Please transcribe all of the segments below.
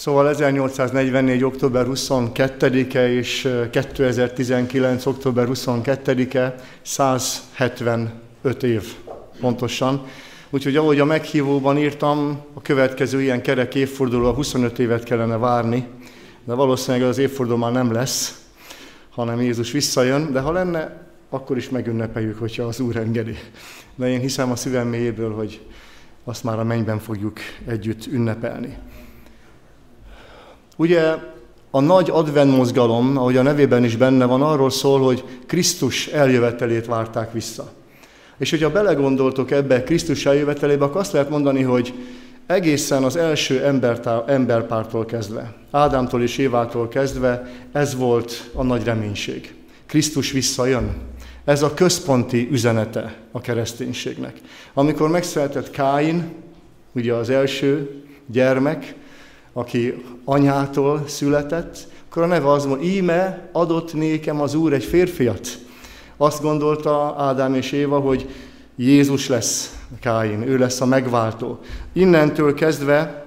Szóval 1844. október 22-e és 2019. október 22-e 175 év pontosan. Úgyhogy ahogy a meghívóban írtam, a következő ilyen kerek évforduló a 25 évet kellene várni, de valószínűleg az évforduló már nem lesz, hanem Jézus visszajön, de ha lenne, akkor is megünnepeljük, hogyha az Úr engedi. De én hiszem a szívem mélyéből, hogy azt már a mennyben fogjuk együtt ünnepelni. Ugye a nagy advent mozgalom, ahogy a nevében is benne van, arról szól, hogy Krisztus eljövetelét várták vissza. És hogyha belegondoltok ebbe Krisztus eljövetelébe, akkor azt lehet mondani, hogy egészen az első emberpártól kezdve, Ádámtól és Évától kezdve, ez volt a nagy reménység. Krisztus visszajön. Ez a központi üzenete a kereszténységnek. Amikor megszületett Káin, ugye az első gyermek, aki anyától született, akkor a neve az volt, íme adott nékem az Úr egy férfiat. Azt gondolta Ádám és Éva, hogy Jézus lesz Káin, ő lesz a megváltó. Innentől kezdve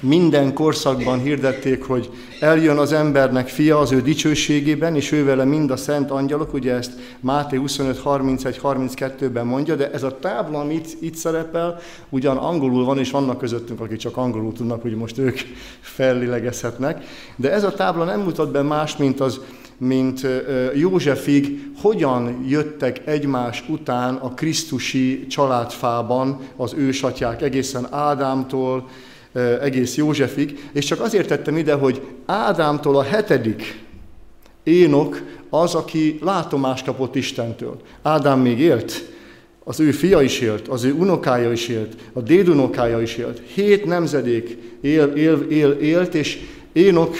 minden korszakban hirdették, hogy eljön az embernek fia az ő dicsőségében, és ő vele mind a szent angyalok, ugye ezt Máté 25, 31, 32-ben mondja, de ez a tábla, ami itt, itt szerepel, ugyan angolul van, és vannak közöttünk, akik csak angolul tudnak, hogy most ők fellilegezhetnek, de ez a tábla nem mutat be más, mint az mint Józsefig, hogyan jöttek egymás után a Krisztusi családfában az ősatyák, egészen Ádámtól, egész Józsefig, és csak azért tettem ide, hogy Ádámtól a hetedik Énok az, aki látomást kapott Istentől. Ádám még élt, az ő fia is élt, az ő unokája is élt, a dédunokája is élt. Hét nemzedék él, él, él, élt, és Énok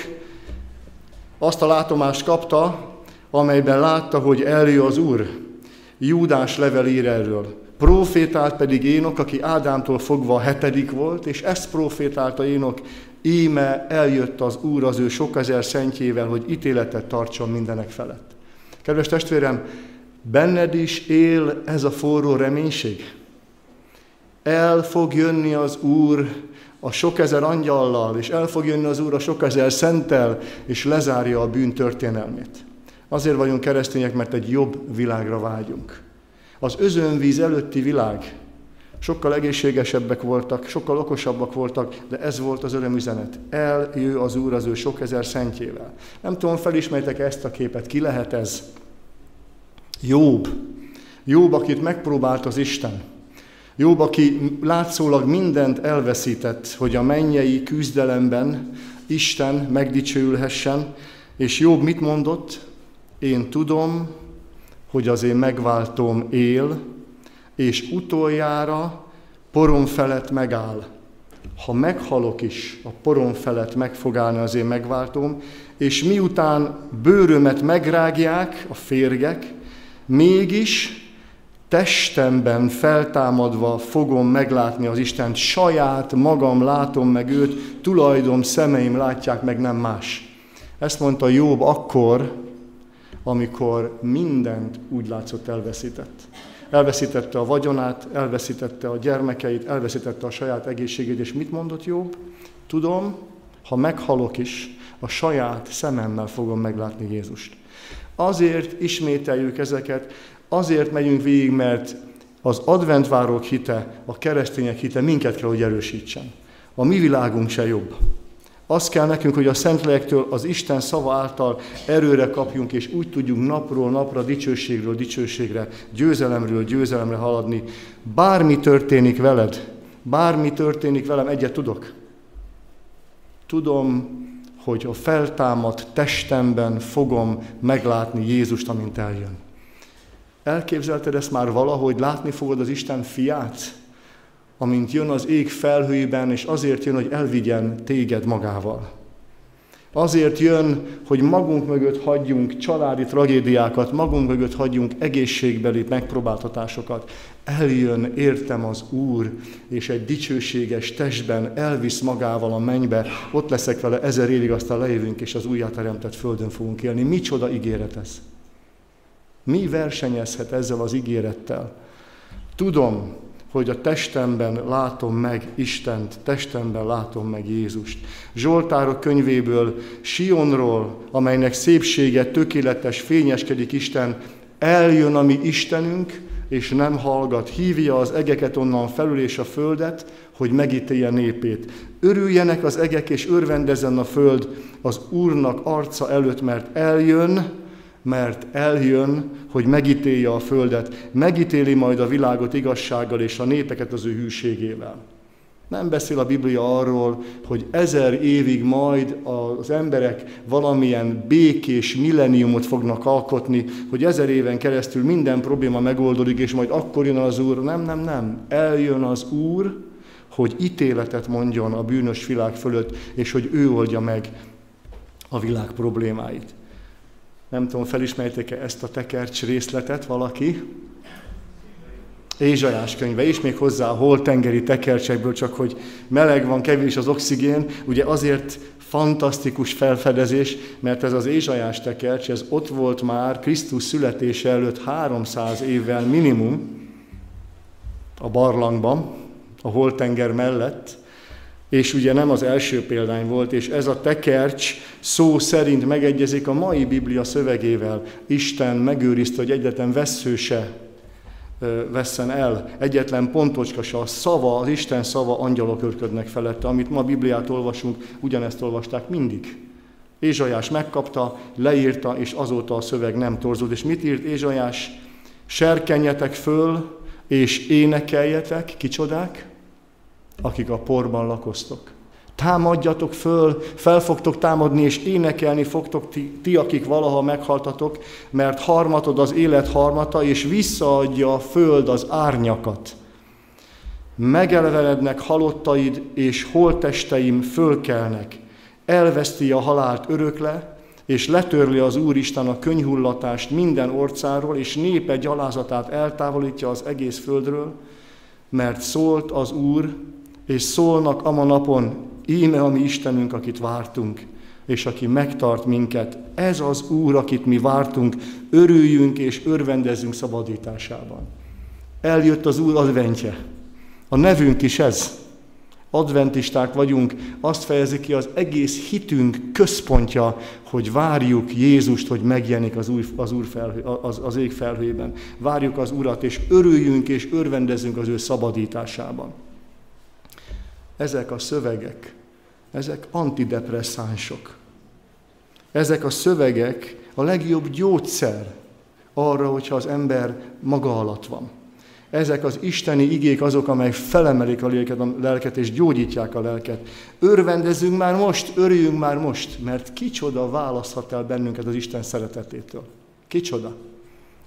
azt a látomást kapta, amelyben látta, hogy eljö az Úr. Júdás level ír erről. Profétált pedig Énok, aki Ádámtól fogva a hetedik volt, és ezt profétálta Énok, íme eljött az Úr az ő sok ezer szentjével, hogy ítéletet tartson mindenek felett. Kedves testvérem, benned is él ez a forró reménység? El fog jönni az Úr a sok ezer angyallal, és el fog jönni az Úr a sok ezer szentel, és lezárja a bűn történelmét. Azért vagyunk keresztények, mert egy jobb világra vágyunk. Az özönvíz előtti világ sokkal egészségesebbek voltak, sokkal okosabbak voltak, de ez volt az örömüzenet. Eljő az Úr az ő sok ezer szentjével. Nem tudom, felismertek ezt a képet, ki lehet ez? Jobb. Jobb, akit megpróbált az Isten. Jobb, aki látszólag mindent elveszített, hogy a mennyei küzdelemben Isten megdicsőülhessen, és Jobb mit mondott? Én tudom, hogy az én megváltóm él, és utoljára porom felett megáll. Ha meghalok is, a porom felett meg fog állni az én megváltóm, és miután bőrömet megrágják a férgek, mégis testemben feltámadva fogom meglátni az Istent, saját magam látom meg őt, tulajdon szemeim látják meg, nem más. Ezt mondta Jobb akkor, amikor mindent úgy látszott elveszített. Elveszítette a vagyonát, elveszítette a gyermekeit, elveszítette a saját egészségét, és mit mondott Jobb? Tudom, ha meghalok is, a saját szememmel fogom meglátni Jézust. Azért ismételjük ezeket, Azért megyünk végig, mert az adventvárok hite, a keresztények hite minket kell, hogy erősítsen. A mi világunk se jobb. Az kell nekünk, hogy a Szentlegektől, az Isten szava által erőre kapjunk, és úgy tudjunk napról napra, dicsőségről dicsőségre, győzelemről győzelemre haladni. Bármi történik veled, bármi történik velem, egyet tudok. Tudom, hogy a feltámadt testemben fogom meglátni Jézust, amint eljön. Elképzelted ezt már valahogy, látni fogod az Isten fiát, amint jön az ég felhőjében, és azért jön, hogy elvigyen téged magával. Azért jön, hogy magunk mögött hagyjunk családi tragédiákat, magunk mögött hagyjunk egészségbeli megpróbáltatásokat. Eljön, értem az Úr, és egy dicsőséges testben elvisz magával a mennybe, ott leszek vele ezer évig, aztán lejövünk, és az újjáteremtett földön fogunk élni. Micsoda ígéret ez! Mi versenyezhet ezzel az ígérettel? Tudom, hogy a testemben látom meg Istent, testemben látom meg Jézust. Zsoltárok könyvéből, Sionról, amelynek szépsége tökéletes, fényeskedik Isten, eljön a mi Istenünk, és nem hallgat, hívja az egeket onnan felül és a földet, hogy megítélje népét. Örüljenek az egek, és örvendezen a föld az Úrnak arca előtt, mert eljön, mert eljön, hogy megítélje a földet, megítéli majd a világot igazsággal és a népeket az ő hűségével. Nem beszél a Biblia arról, hogy ezer évig majd az emberek valamilyen békés milleniumot fognak alkotni, hogy ezer éven keresztül minden probléma megoldódik, és majd akkor jön az Úr. Nem, nem, nem. Eljön az Úr, hogy ítéletet mondjon a bűnös világ fölött, és hogy ő oldja meg a világ problémáit. Nem tudom, felismerték-e ezt a tekercs részletet valaki? Ézsajás könyve, és még hozzá a holtengeri tekercsekből, csak hogy meleg van, kevés az oxigén, ugye azért fantasztikus felfedezés, mert ez az Ézsajás tekercs, ez ott volt már Krisztus születése előtt 300 évvel minimum a barlangban, a holtenger mellett, és ugye nem az első példány volt, és ez a tekercs szó szerint megegyezik a mai Biblia szövegével. Isten megőrizte, hogy egyetlen veszőse vesszen el, egyetlen pontocska se, a szava, az Isten szava, angyalok örködnek felette. Amit ma Bibliát olvasunk, ugyanezt olvasták mindig. Ézsajás megkapta, leírta, és azóta a szöveg nem torzult. És mit írt Ézsajás? Serkenjetek föl, és énekeljetek, kicsodák? Akik a porban lakoztok. Támadjatok föl, fel fogtok támadni, és énekelni fogtok ti, ti, akik valaha meghaltatok, mert harmatod az élet harmata, és visszaadja a föld az árnyakat. Megelevenednek halottaid, és holtesteim fölkelnek. Elveszti a halált örökle, és letörli az Úristen a könyhullatást minden orcáról, és népe gyalázatát eltávolítja az egész földről, mert szólt az Úr, és szólnak ama napon, íme a mi Istenünk, akit vártunk, és aki megtart minket. Ez az Úr, akit mi vártunk, örüljünk és örvendezzünk szabadításában. Eljött az Úr adventje. A nevünk is ez. Adventisták vagyunk, azt fejezi ki az egész hitünk központja, hogy várjuk Jézust, hogy megjelenik az, új, az, úr felhő, az, az ég felhőben. Várjuk az Urat, és örüljünk és örvendezzünk az ő szabadításában. Ezek a szövegek, ezek antidepresszánsok. Ezek a szövegek a legjobb gyógyszer arra, hogyha az ember maga alatt van. Ezek az isteni igék azok, amelyek felemelik a lelket, a lelket és gyógyítják a lelket. Örvendezzünk már most, örüljünk már most, mert kicsoda választhat el bennünket az Isten szeretetétől. Kicsoda?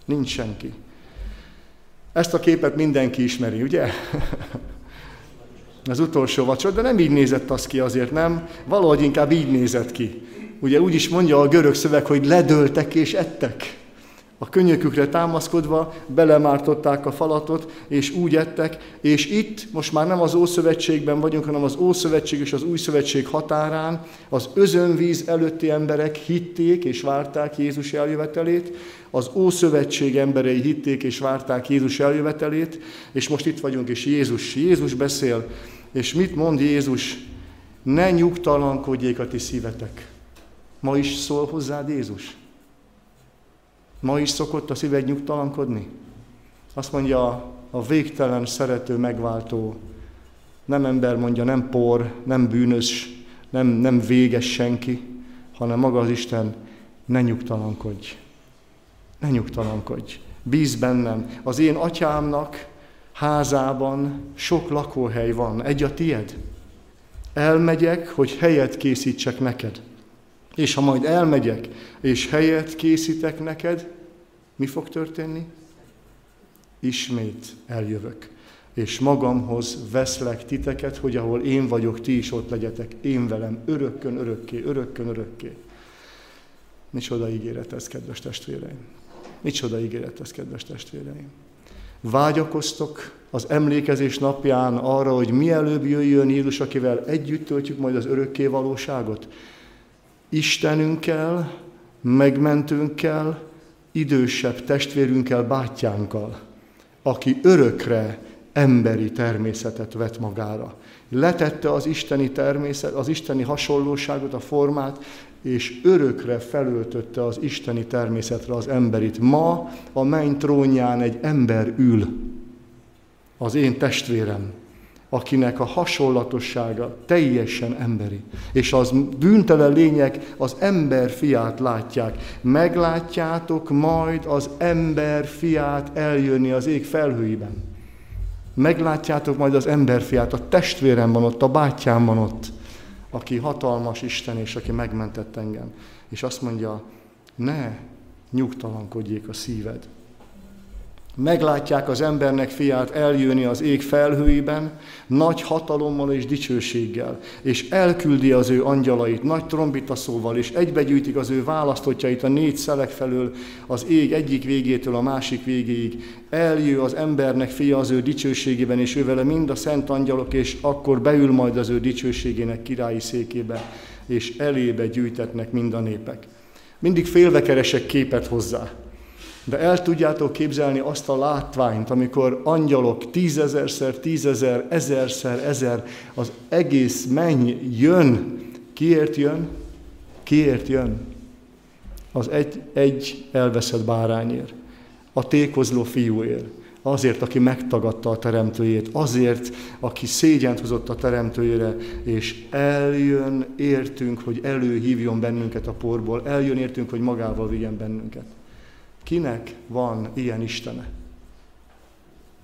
Nincs senki. Ezt a képet mindenki ismeri, ugye? az utolsó vacsor, de nem így nézett az ki azért, nem? Valahogy inkább így nézett ki. Ugye úgy is mondja a görög szöveg, hogy ledöltek és ettek. A könyökükre támaszkodva belemártották a falatot, és úgy ettek, és itt most már nem az Ószövetségben vagyunk, hanem az Ószövetség és az Új Szövetség határán az özönvíz előtti emberek hitték és várták Jézus eljövetelét, az Ószövetség emberei hitték és várták Jézus eljövetelét, és most itt vagyunk, és Jézus, Jézus beszél, és mit mond Jézus? Ne nyugtalankodjék a ti szívetek. Ma is szól hozzád Jézus? Ma is szokott a szíved nyugtalankodni? Azt mondja a végtelen szerető megváltó, nem ember mondja, nem por, nem bűnös, nem, nem véges senki, hanem maga az Isten, ne nyugtalankodj. Ne nyugtalankodj. Bíz bennem. Az én atyámnak házában sok lakóhely van, egy a tied. Elmegyek, hogy helyet készítsek neked. És ha majd elmegyek, és helyet készítek neked, mi fog történni? Ismét eljövök, és magamhoz veszlek titeket, hogy ahol én vagyok, ti is ott legyetek, én velem, örökkön, örökké, örökkön, örökké. Micsoda ígéret ez, kedves testvéreim! Micsoda ígéret ez, kedves testvéreim! Vágyakoztok az emlékezés napján arra, hogy mielőbb jöjjön Jézus, akivel együtt töltjük majd az örökké valóságot. Istenünkkel, megmentőnkkel, idősebb testvérünkkel, bátyánkkal, aki örökre emberi természetet vett magára. Letette az isteni természet, az isteni hasonlóságot, a formát, és örökre felöltötte az isteni természetre az emberit. Ma a menny trónján egy ember ül, az én testvérem, akinek a hasonlatossága teljesen emberi. És az bűntelen lények az ember fiát látják. Meglátjátok majd az ember fiát eljönni az ég felhőiben. Meglátjátok majd az ember fiát, a testvérem van ott, a bátyám van ott, aki hatalmas Isten, és aki megmentett engem. És azt mondja, ne nyugtalankodjék a szíved. Meglátják az embernek fiát eljönni az ég felhőiben, nagy hatalommal és dicsőséggel, és elküldi az ő angyalait nagy trombitaszóval, és egybegyűjtik az ő választottjait a négy szelek felől, az ég egyik végétől a másik végéig. Eljő az embernek fia az ő dicsőségében, és ő vele mind a szent angyalok, és akkor beül majd az ő dicsőségének királyi székébe, és elébe gyűjtetnek mind a népek. Mindig félve keresek képet hozzá de el tudjátok képzelni azt a látványt, amikor angyalok tízezerszer, tízezer, ezerszer, ezer, az egész menny jön. Kiért jön? Kiért jön? Az egy, egy elveszett bárányért. A tékozló fiúért. Azért, aki megtagadta a teremtőjét, azért, aki szégyent hozott a teremtőjére, és eljön értünk, hogy előhívjon bennünket a porból, eljön értünk, hogy magával vigyen bennünket. Kinek van ilyen Istene?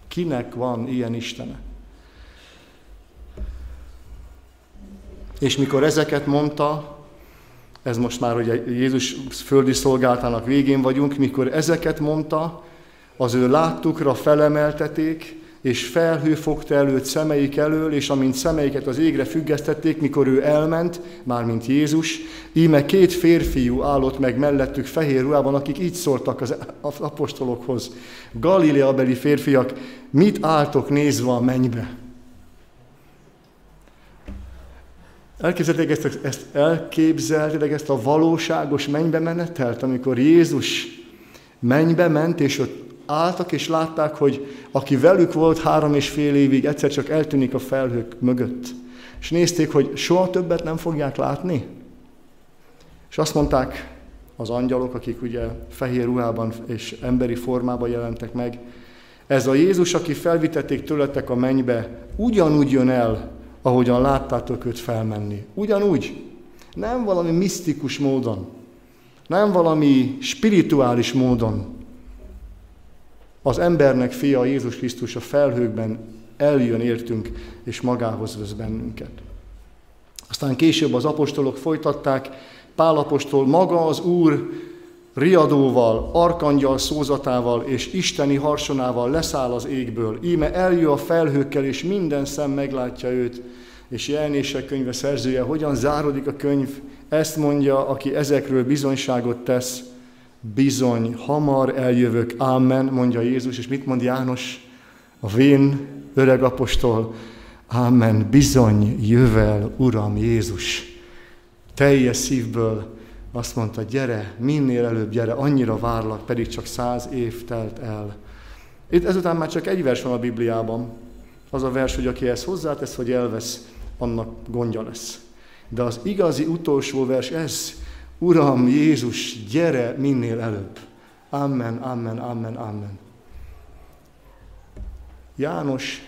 Kinek van ilyen Istene? És mikor ezeket mondta, ez most már ugye Jézus földi szolgáltának végén vagyunk, mikor ezeket mondta, az ő láttukra felemelteték, és felhő fogta előtt szemeik elől, és amint szemeiket az égre függesztették, mikor ő elment, mármint Jézus, íme két férfiú állott meg mellettük fehér ruhában, akik így szóltak az apostolokhoz. Galilea beli férfiak, mit álltok nézve a mennybe? Elképzelték ezt, ezt, elképzelték ezt a valóságos mennybe menetelt, amikor Jézus mennybe ment, és ott álltak és látták, hogy aki velük volt három és fél évig, egyszer csak eltűnik a felhők mögött. És nézték, hogy soha többet nem fogják látni. És azt mondták az angyalok, akik ugye fehér ruhában és emberi formában jelentek meg, ez a Jézus, aki felvitették tőletek a mennybe, ugyanúgy jön el, ahogyan láttátok őt felmenni. Ugyanúgy. Nem valami misztikus módon. Nem valami spirituális módon, az embernek fia Jézus Krisztus a felhőkben eljön értünk, és magához vesz bennünket. Aztán később az apostolok folytatták, Pál apostol maga az Úr riadóval, arkangyal szózatával és isteni harsonával leszáll az égből. Íme eljő a felhőkkel, és minden szem meglátja őt. És jelenések könyve szerzője, hogyan zárodik a könyv, ezt mondja, aki ezekről bizonyságot tesz, bizony, hamar eljövök, ámen, mondja Jézus, és mit mond János? A vén öreg apostol, ámen, bizony, jövel, Uram Jézus. Teljes szívből azt mondta, gyere, minél előbb gyere, annyira várlak, pedig csak száz év telt el. Itt ezután már csak egy vers van a Bibliában. Az a vers, hogy aki ezt hozzátesz, hogy elvesz, annak gondja lesz. De az igazi utolsó vers ez, Uram Jézus, gyere minél előbb. Amen, amen, amen, amen. János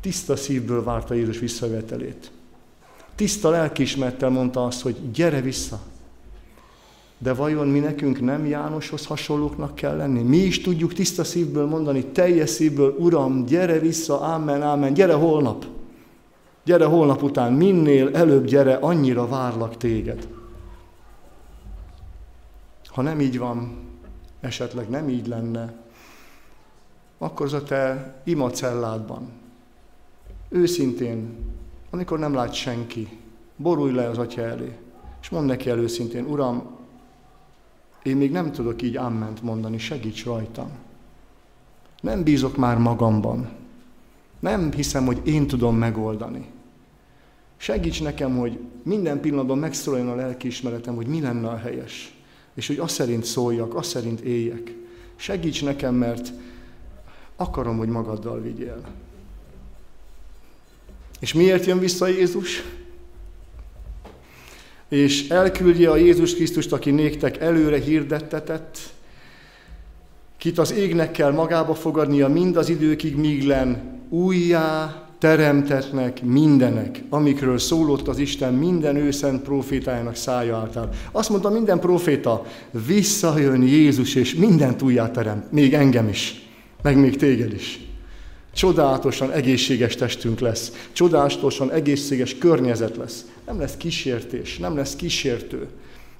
tiszta szívből várta Jézus visszavetelét. Tiszta lelkiismerettel mondta azt, hogy gyere vissza. De vajon mi nekünk nem Jánoshoz hasonlóknak kell lenni? Mi is tudjuk tiszta szívből mondani, teljes szívből, Uram, gyere vissza, amen, amen, gyere holnap. Gyere holnap után, minél előbb gyere, annyira várlak téged. Ha nem így van, esetleg nem így lenne, akkor az a te imacelládban, őszintén, amikor nem lát senki, borulj le az atya elé, és mondd neki el őszintén, Uram, én még nem tudok így ámment mondani, segíts rajtam. Nem bízok már magamban. Nem hiszem, hogy én tudom megoldani. Segíts nekem, hogy minden pillanatban megszólaljon a lelkiismeretem, hogy mi lenne a helyes és hogy azt szerint szóljak, azt szerint éljek. Segíts nekem, mert akarom, hogy magaddal vigyél. És miért jön vissza Jézus? És elküldje a Jézus Krisztust, aki néktek előre hirdettetett, kit az égnek kell magába fogadnia mind az időkig, míg len újjá teremtetnek mindenek, amikről szólott az Isten minden őszent profétájának szája által. Azt mondta minden proféta, visszajön Jézus, és mindent újjá teremt, még engem is, meg még téged is. Csodálatosan egészséges testünk lesz, csodálatosan egészséges környezet lesz. Nem lesz kísértés, nem lesz kísértő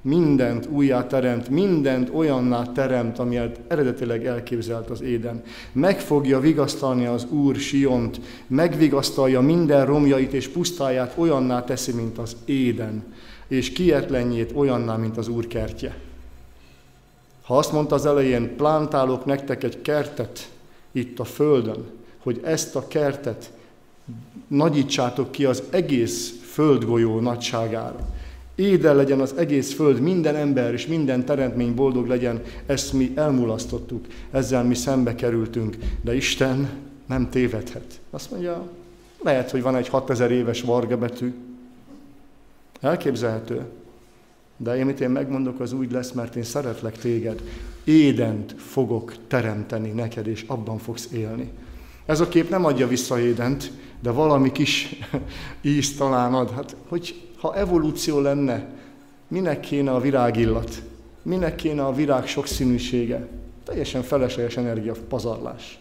mindent újjá teremt, mindent olyanná teremt, amilyet eredetileg elképzelt az éden. Meg fogja vigasztalni az Úr Siont, megvigasztalja minden romjait és pusztáját olyanná teszi, mint az éden, és kietlenjét olyanná, mint az Úr kertje. Ha azt mondta az elején, plántálok nektek egy kertet itt a földön, hogy ezt a kertet nagyítsátok ki az egész földgolyó nagyságára, éden legyen az egész föld, minden ember és minden teremtmény boldog legyen, ezt mi elmulasztottuk, ezzel mi szembe kerültünk, de Isten nem tévedhet. Azt mondja, lehet, hogy van egy 6000 éves varga betű, elképzelhető, de én, amit én megmondok, az úgy lesz, mert én szeretlek téged. Édent fogok teremteni neked, és abban fogsz élni. Ez a kép nem adja vissza Édent, de valami kis ízt talán ad. Hát, hogy ha evolúció lenne, minek kéne a virágillat? Minek kéne a virág sokszínűsége? Teljesen felesleges energia pazarlás.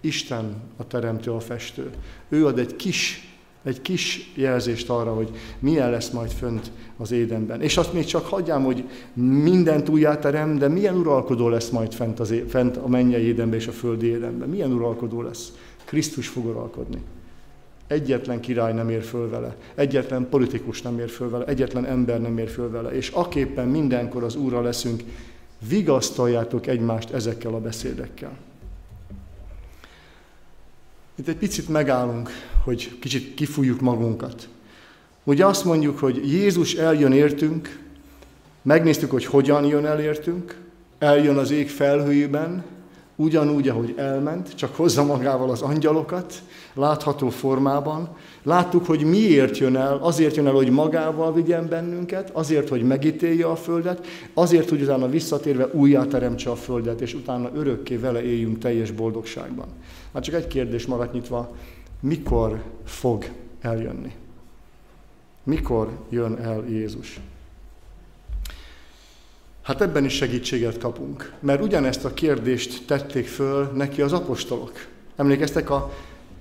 Isten a teremtő, a festő. Ő ad egy kis, egy kis jelzést arra, hogy milyen lesz majd fönt az édenben. És azt még csak hagyjám, hogy mindent újjáterem, de milyen uralkodó lesz majd fent, az, fent a mennyei édenben és a földi édenben. Milyen uralkodó lesz? Krisztus fog uralkodni. Egyetlen király nem ér föl vele, egyetlen politikus nem ér föl vele, egyetlen ember nem ér föl vele. És aképpen mindenkor az Úrra leszünk, vigasztaljátok egymást ezekkel a beszédekkel. Itt egy picit megállunk, hogy kicsit kifújjuk magunkat. Ugye azt mondjuk, hogy Jézus eljön értünk, megnéztük, hogy hogyan jön el értünk, eljön az ég felhőjében, ugyanúgy, ahogy elment, csak hozza magával az angyalokat, látható formában. Láttuk, hogy miért jön el, azért jön el, hogy magával vigyen bennünket, azért, hogy megítélje a Földet, azért, hogy utána visszatérve újjáteremtse a Földet, és utána örökké vele éljünk teljes boldogságban. Hát csak egy kérdés maradt nyitva, mikor fog eljönni? Mikor jön el Jézus? Hát ebben is segítséget kapunk, mert ugyanezt a kérdést tették föl neki az apostolok. Emlékeztek, a,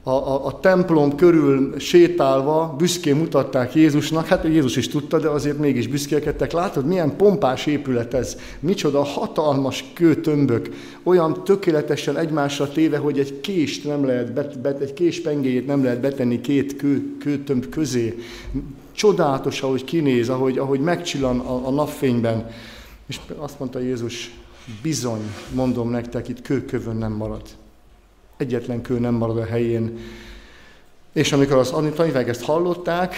a, a, a templom körül sétálva büszkén mutatták Jézusnak, hát Jézus is tudta, de azért mégis büszkélkedtek. Látod, milyen pompás épület ez, micsoda hatalmas kőtömbök, olyan tökéletesen egymásra téve, hogy egy kést nem lehet, bet, bet, egy kés pengéjét nem lehet betenni két kő, kőtömb közé. Csodálatos, ahogy kinéz, ahogy, ahogy megcsillan a, a napfényben. És azt mondta Jézus, bizony, mondom nektek, itt kőkövön nem marad. Egyetlen kő nem marad a helyén. És amikor az tanítványok ezt hallották,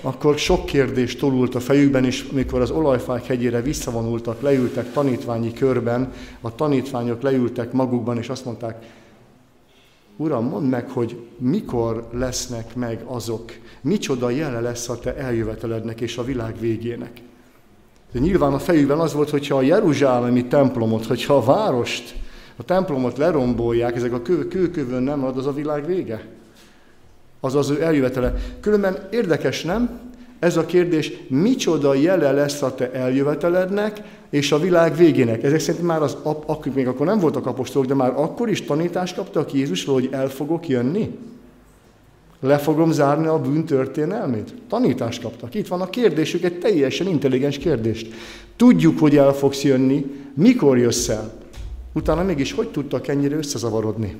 akkor sok kérdés tolult a fejükben, és amikor az olajfák hegyére visszavonultak, leültek tanítványi körben, a tanítványok leültek magukban, és azt mondták, Uram, mondd meg, hogy mikor lesznek meg azok, micsoda jele lesz a te eljövetelednek és a világ végének. De nyilván a fejükben az volt, hogyha a Jeruzsálemi templomot, hogyha a várost, a templomot lerombolják, ezek a kő, kőkövön nem ad, az a világ vége. Az az ő eljövetele. Különben érdekes, nem? Ez a kérdés, micsoda jele lesz a te eljövetelednek és a világ végének. Ezek szerint már az, akik még akkor nem voltak apostolok, de már akkor is tanítást kaptak Jézusról, hogy el fogok jönni? Le fogom zárni a bűn történelmét? Tanítást kaptak. Itt van a kérdésük, egy teljesen intelligens kérdést. Tudjuk, hogy el fogsz jönni, mikor jössz el? Utána mégis hogy tudtak ennyire összezavarodni?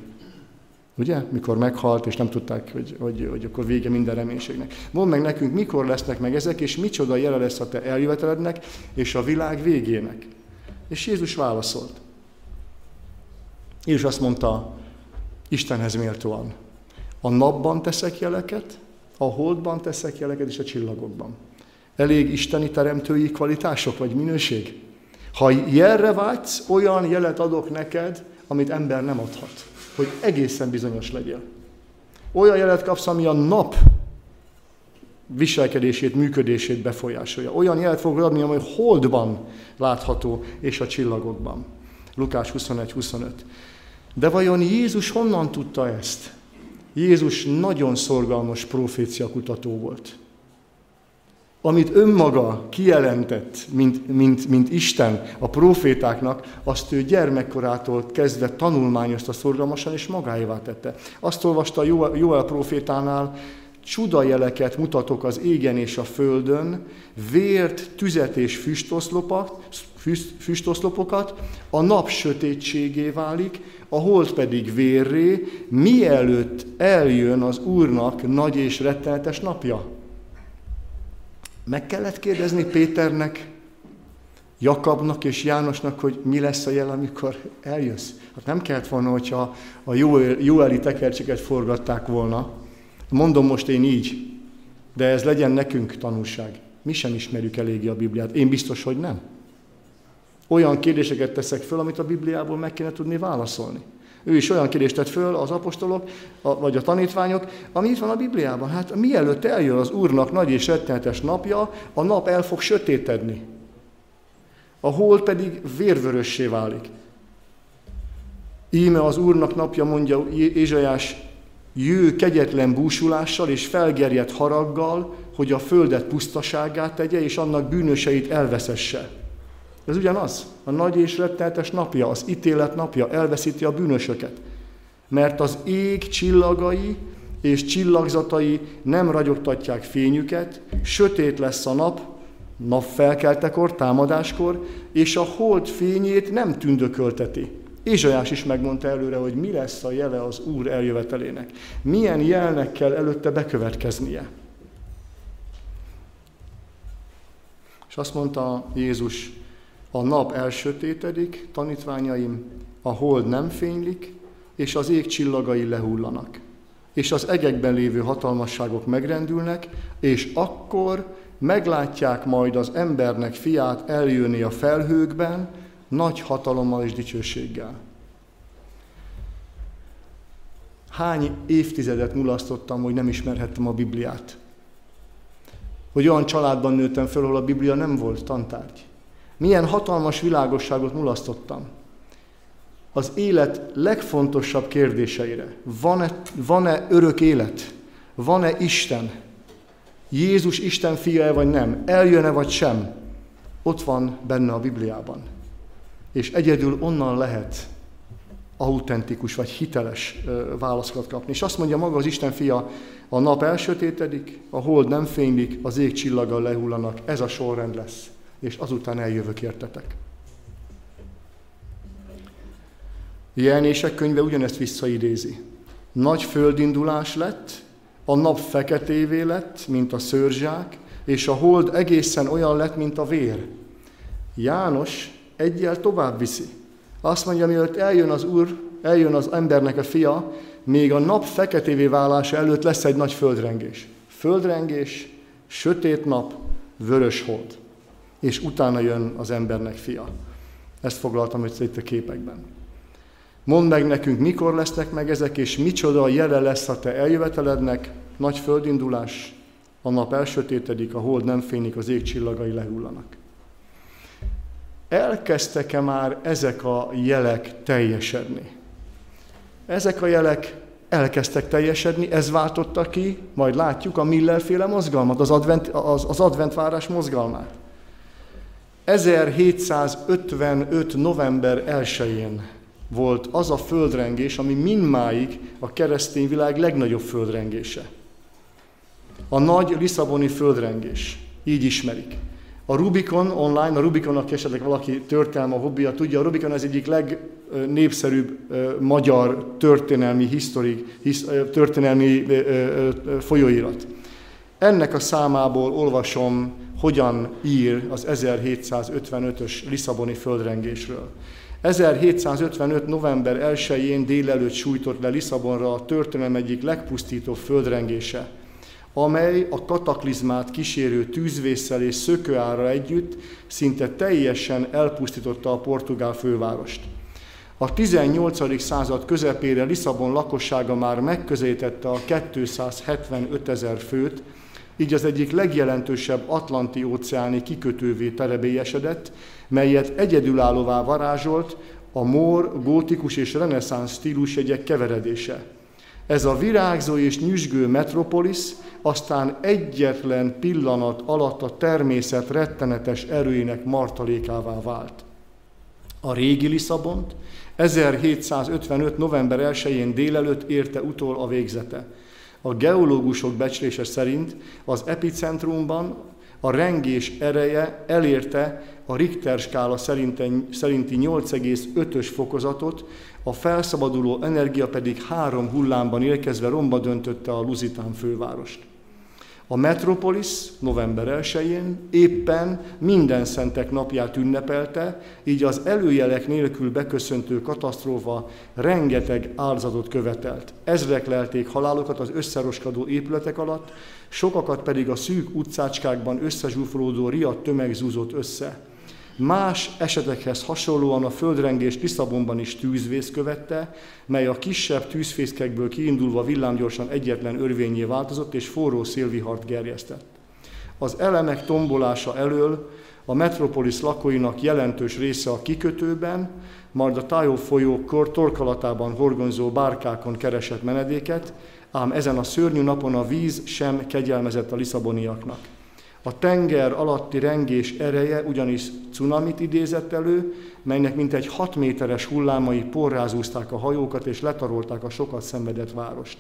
Ugye? Mikor meghalt, és nem tudták, hogy, hogy, hogy akkor vége minden reménységnek. Mondd meg nekünk, mikor lesznek meg ezek, és micsoda jele lesz a te eljövetelednek, és a világ végének. És Jézus válaszolt. Jézus azt mondta, Istenhez méltóan, a napban teszek jeleket, a holdban teszek jeleket, és a csillagokban. Elég isteni teremtői kvalitások vagy minőség? Ha jelre vágysz, olyan jelet adok neked, amit ember nem adhat, hogy egészen bizonyos legyél. Olyan jelet kapsz, ami a nap viselkedését, működését befolyásolja. Olyan jelet fog adni, amely holdban látható, és a csillagokban. Lukás 21-25. De vajon Jézus honnan tudta ezt? Jézus nagyon szorgalmas profécia kutató volt. Amit önmaga kijelentett, mint, mint, mint Isten a profétáknak, azt ő gyermekkorától kezdve tanulmányozta szorgalmasan, és magáévá tette. Azt olvasta Joel profétánál, csudajeleket mutatok az égen és a földön, vért, tüzet és füstoszlopokat, füstoszlopokat, a nap sötétségé válik, a hold pedig vérré, mielőtt eljön az Úrnak nagy és rettenetes napja. Meg kellett kérdezni Péternek, Jakabnak és Jánosnak, hogy mi lesz a jel, amikor eljössz. Hát nem kellett volna, hogyha a Jóeli tekercseket forgatták volna. Mondom most én így, de ez legyen nekünk tanulság. Mi sem ismerjük eléggé a Bibliát. Én biztos, hogy nem. Olyan kérdéseket teszek föl, amit a Bibliából meg kéne tudni válaszolni. Ő is olyan kérdést tett föl, az apostolok, a, vagy a tanítványok, ami itt van a Bibliában. Hát mielőtt eljön az Úrnak nagy és rettenetes napja, a nap el fog sötétedni. A hold pedig vérvörössé válik. Íme az Úrnak napja, mondja Ézsajás, jő kegyetlen búsulással és felgerjedt haraggal, hogy a földet pusztaságát tegye, és annak bűnöseit elveszesse. Ez ugyanaz. A nagy és rettenetes napja, az ítélet napja elveszíti a bűnösöket. Mert az ég csillagai és csillagzatai nem ragyogtatják fényüket, sötét lesz a nap, nap felkeltekor, támadáskor, és a hold fényét nem tündökölteti. Ézsajás is megmondta előre, hogy mi lesz a jele az Úr eljövetelének. Milyen jelnek kell előtte bekövetkeznie. És azt mondta Jézus, a nap elsötétedik, tanítványaim, a hold nem fénylik, és az ég csillagai lehullanak. És az egekben lévő hatalmasságok megrendülnek, és akkor meglátják majd az embernek fiát eljönni a felhőkben, nagy hatalommal és dicsőséggel. Hány évtizedet mulasztottam, hogy nem ismerhettem a Bibliát? Hogy olyan családban nőttem föl, ahol a Biblia nem volt tantárgy. Milyen hatalmas világosságot mulasztottam. Az élet legfontosabb kérdéseire. Van-e, van-e örök élet? Van-e Isten? Jézus Isten fia vagy nem? Eljön-e vagy sem? Ott van benne a Bibliában. És egyedül onnan lehet autentikus vagy hiteles válaszokat kapni. És azt mondja maga az Isten fia, a nap elsötétedik, a hold nem fénylik, az ég csillaggal lehullanak. Ez a sorrend lesz és azután eljövök értetek. Jelenések könyve ugyanezt visszaidézi. Nagy földindulás lett, a nap feketévé lett, mint a szőrzsák, és a hold egészen olyan lett, mint a vér. János egyel tovább viszi. Azt mondja, mielőtt eljön az Úr, eljön az embernek a fia, még a nap feketévé válása előtt lesz egy nagy földrengés. Földrengés, sötét nap, vörös hold és utána jön az embernek fia. Ezt foglaltam össze itt a képekben. Mondd meg nekünk, mikor lesznek meg ezek, és micsoda jele lesz a te eljövetelednek, nagy földindulás, a nap elsötétedik, a hold nem fényik, az ég csillagai lehullanak. Elkezdtek-e már ezek a jelek teljesedni? Ezek a jelek elkezdtek teljesedni, ez váltotta ki, majd látjuk a Millerféle mozgalmat, az, advent, az, az adventvárás mozgalmát. 1755. november 1-én volt az a földrengés, ami mindmáig a keresztény világ legnagyobb földrengése. A nagy Lisszaboni földrengés. Így ismerik. A Rubicon online, a Rubicon, aki esetleg valaki történelme a hobbija tudja, a Rubicon az egyik legnépszerűbb magyar történelmi, history, történelmi folyóirat. Ennek a számából olvasom hogyan ír az 1755-ös Lisszaboni földrengésről. 1755. november 1-én délelőtt sújtott le Lisszabonra a történelem egyik legpusztítóbb földrengése, amely a kataklizmát kísérő tűzvészsel és szökőára együtt szinte teljesen elpusztította a portugál fővárost. A 18. század közepére Lisszabon lakossága már megközelítette a 275 ezer főt, így az egyik legjelentősebb atlanti óceáni kikötővé terebélyesedett, melyet egyedülállóvá varázsolt a mór, gótikus és reneszánsz stílusjegyek keveredése. Ez a virágzó és nyüzsgő metropolis aztán egyetlen pillanat alatt a természet rettenetes erőinek martalékává vált. A régi Lisszabont 1755. november 1-én délelőtt érte utol a végzete. A geológusok becslése szerint az epicentrumban a rengés ereje elérte a Richter skála szerinti 8,5-ös fokozatot, a felszabaduló energia pedig három hullámban érkezve romba döntötte a Luzitán fővárost. A Metropolis november 1-én éppen minden szentek napját ünnepelte, így az előjelek nélkül beköszöntő katasztrófa rengeteg áldozatot követelt. Ezrek lelték halálokat az összeroskadó épületek alatt, sokakat pedig a szűk utcácskákban összezsúfolódó riadt tömeg zúzott össze. Más esetekhez hasonlóan a földrengés Lisszabonban is tűzvész követte, mely a kisebb tűzfészkekből kiindulva villámgyorsan egyetlen örvényé változott és forró szélvihart gerjesztett. Az elemek tombolása elől a metropolis lakóinak jelentős része a kikötőben, majd a Tájó folyó torkalatában horgonyzó bárkákon keresett menedéket, ám ezen a szörnyű napon a víz sem kegyelmezett a liszaboniaknak. A tenger alatti rengés ereje ugyanis cunamit idézett elő, melynek mintegy 6 méteres hullámai porrázúzták a hajókat és letarolták a sokat szenvedett várost.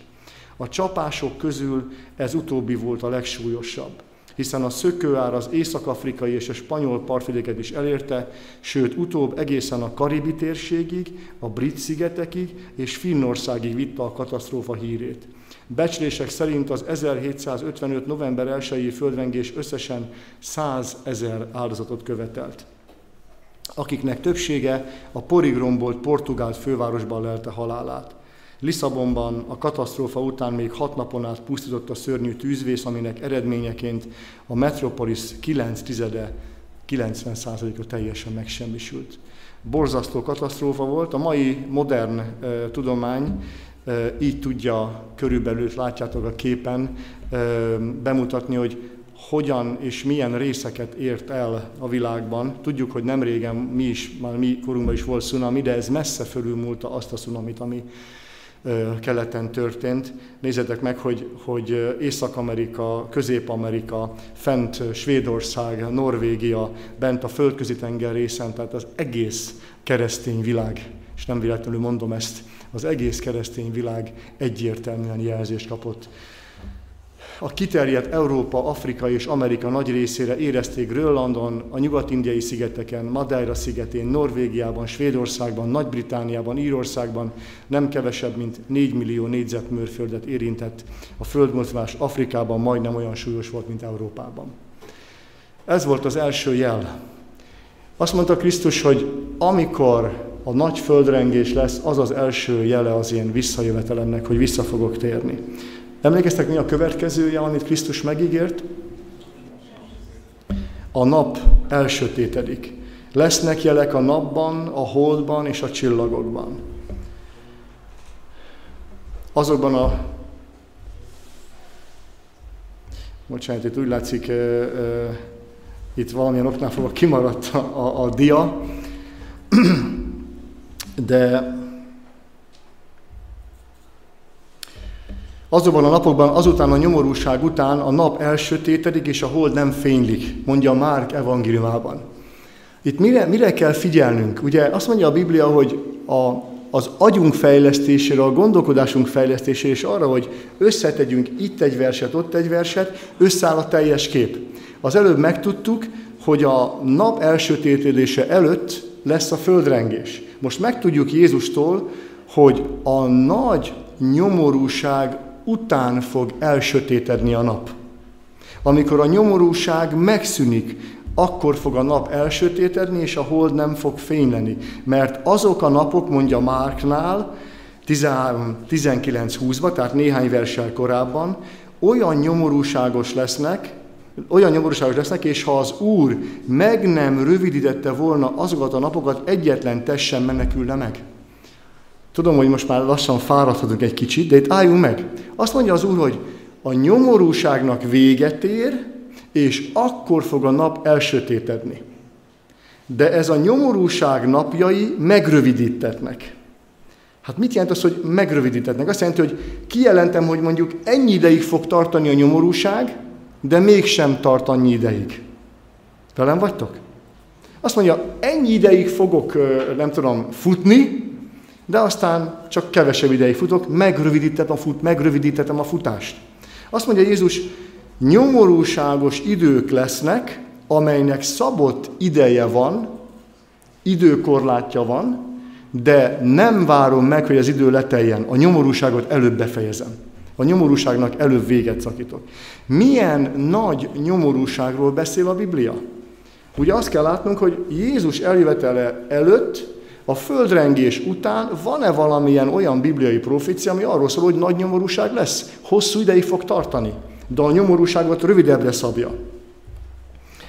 A csapások közül ez utóbbi volt a legsúlyosabb, hiszen a szökőár az észak-afrikai és a spanyol partvidéket is elérte, sőt utóbb egészen a Karibi térségig, a Brit szigetekig és Finnországig vitte a katasztrófa hírét. Becslések szerint az 1755. november 1-i földrengés összesen 100 ezer áldozatot követelt, akiknek többsége a porigrombolt portugál fővárosban lelte halálát. Lisszabonban a katasztrófa után még hat napon át pusztított a szörnyű tűzvész, aminek eredményeként a metropolis 9 tizede, 90%-a teljesen megsemmisült. Borzasztó katasztrófa volt. A mai modern e, tudomány így tudja körülbelül, látjátok a képen, bemutatni, hogy hogyan és milyen részeket ért el a világban. Tudjuk, hogy nem régen mi is, már mi korunkban is volt cunami, de ez messze fölülmúlta azt a cunamit, ami keleten történt. Nézzétek meg, hogy, hogy Észak-Amerika, Közép-Amerika, fent Svédország, Norvégia, bent a földközi tenger részen, tehát az egész keresztény világ, és nem véletlenül mondom ezt, az egész keresztény világ egyértelműen jelzést kapott. A kiterjedt Európa, Afrika és Amerika nagy részére érezték Grönlandon, a nyugat-indiai szigeteken, Madeira szigetén, Norvégiában, Svédországban, Nagy-Britániában, Írországban nem kevesebb, mint 4 millió négyzetmérföldet érintett. A földmozgás Afrikában majdnem olyan súlyos volt, mint Európában. Ez volt az első jel. Azt mondta Krisztus, hogy amikor a nagy földrengés lesz, az az első jele az én visszajövetelemnek, hogy vissza fogok térni. Emlékeztek, mi a következője, amit Krisztus megígért? A nap elsötétedik. Lesznek jelek a napban, a holdban és a csillagokban. Azokban a... Bocsánat, itt úgy látszik, itt valamilyen oknál fogva kimaradt a, a, a dia de azokban a napokban, azután a nyomorúság után a nap elsötétedik, és a hold nem fénylik, mondja Márk evangéliumában. Itt mire, mire kell figyelnünk? Ugye azt mondja a Biblia, hogy a, az agyunk fejlesztésére, a gondolkodásunk fejlesztésére, és arra, hogy összetegyünk itt egy verset, ott egy verset, összeáll a teljes kép. Az előbb megtudtuk, hogy a nap elsötétedése előtt lesz a földrengés. Most megtudjuk Jézustól, hogy a nagy nyomorúság után fog elsötétedni a nap. Amikor a nyomorúság megszűnik, akkor fog a nap elsötétedni, és a hold nem fog fényleni. Mert azok a napok, mondja Márknál, 19-20-ban, tehát néhány versel korábban, olyan nyomorúságos lesznek, olyan nyomorúságos lesznek, és ha az Úr meg nem rövidítette volna azokat a napokat, egyetlen test sem menekülne meg. Tudom, hogy most már lassan fáradhatunk egy kicsit, de itt álljunk meg. Azt mondja az Úr, hogy a nyomorúságnak véget ér, és akkor fog a nap elsötétedni. De ez a nyomorúság napjai megrövidítetnek. Hát mit jelent az, hogy megrövidítetnek? Azt jelenti, hogy kijelentem, hogy mondjuk ennyi ideig fog tartani a nyomorúság, de mégsem tart annyi ideig. Velem vagytok? Azt mondja, ennyi ideig fogok, nem tudom, futni, de aztán csak kevesebb ideig futok, megrövidítettem a, fut, megrövidítettem a futást. Azt mondja Jézus, nyomorúságos idők lesznek, amelynek szabott ideje van, időkorlátja van, de nem várom meg, hogy az idő leteljen. A nyomorúságot előbb befejezem. A nyomorúságnak előbb véget szakítok. Milyen nagy nyomorúságról beszél a Biblia? Ugye azt kell látnunk, hogy Jézus eljövetele előtt, a földrengés után van-e valamilyen olyan bibliai profécia, ami arról szól, hogy nagy nyomorúság lesz? Hosszú ideig fog tartani, de a nyomorúságot rövidebbre szabja.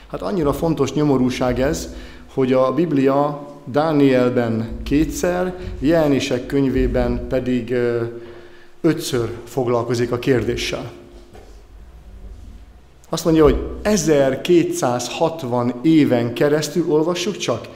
Hát annyira fontos nyomorúság ez, hogy a Biblia Dánielben kétszer, jelenések könyvében pedig ötször foglalkozik a kérdéssel. Azt mondja, hogy 1260 éven keresztül olvassuk csak,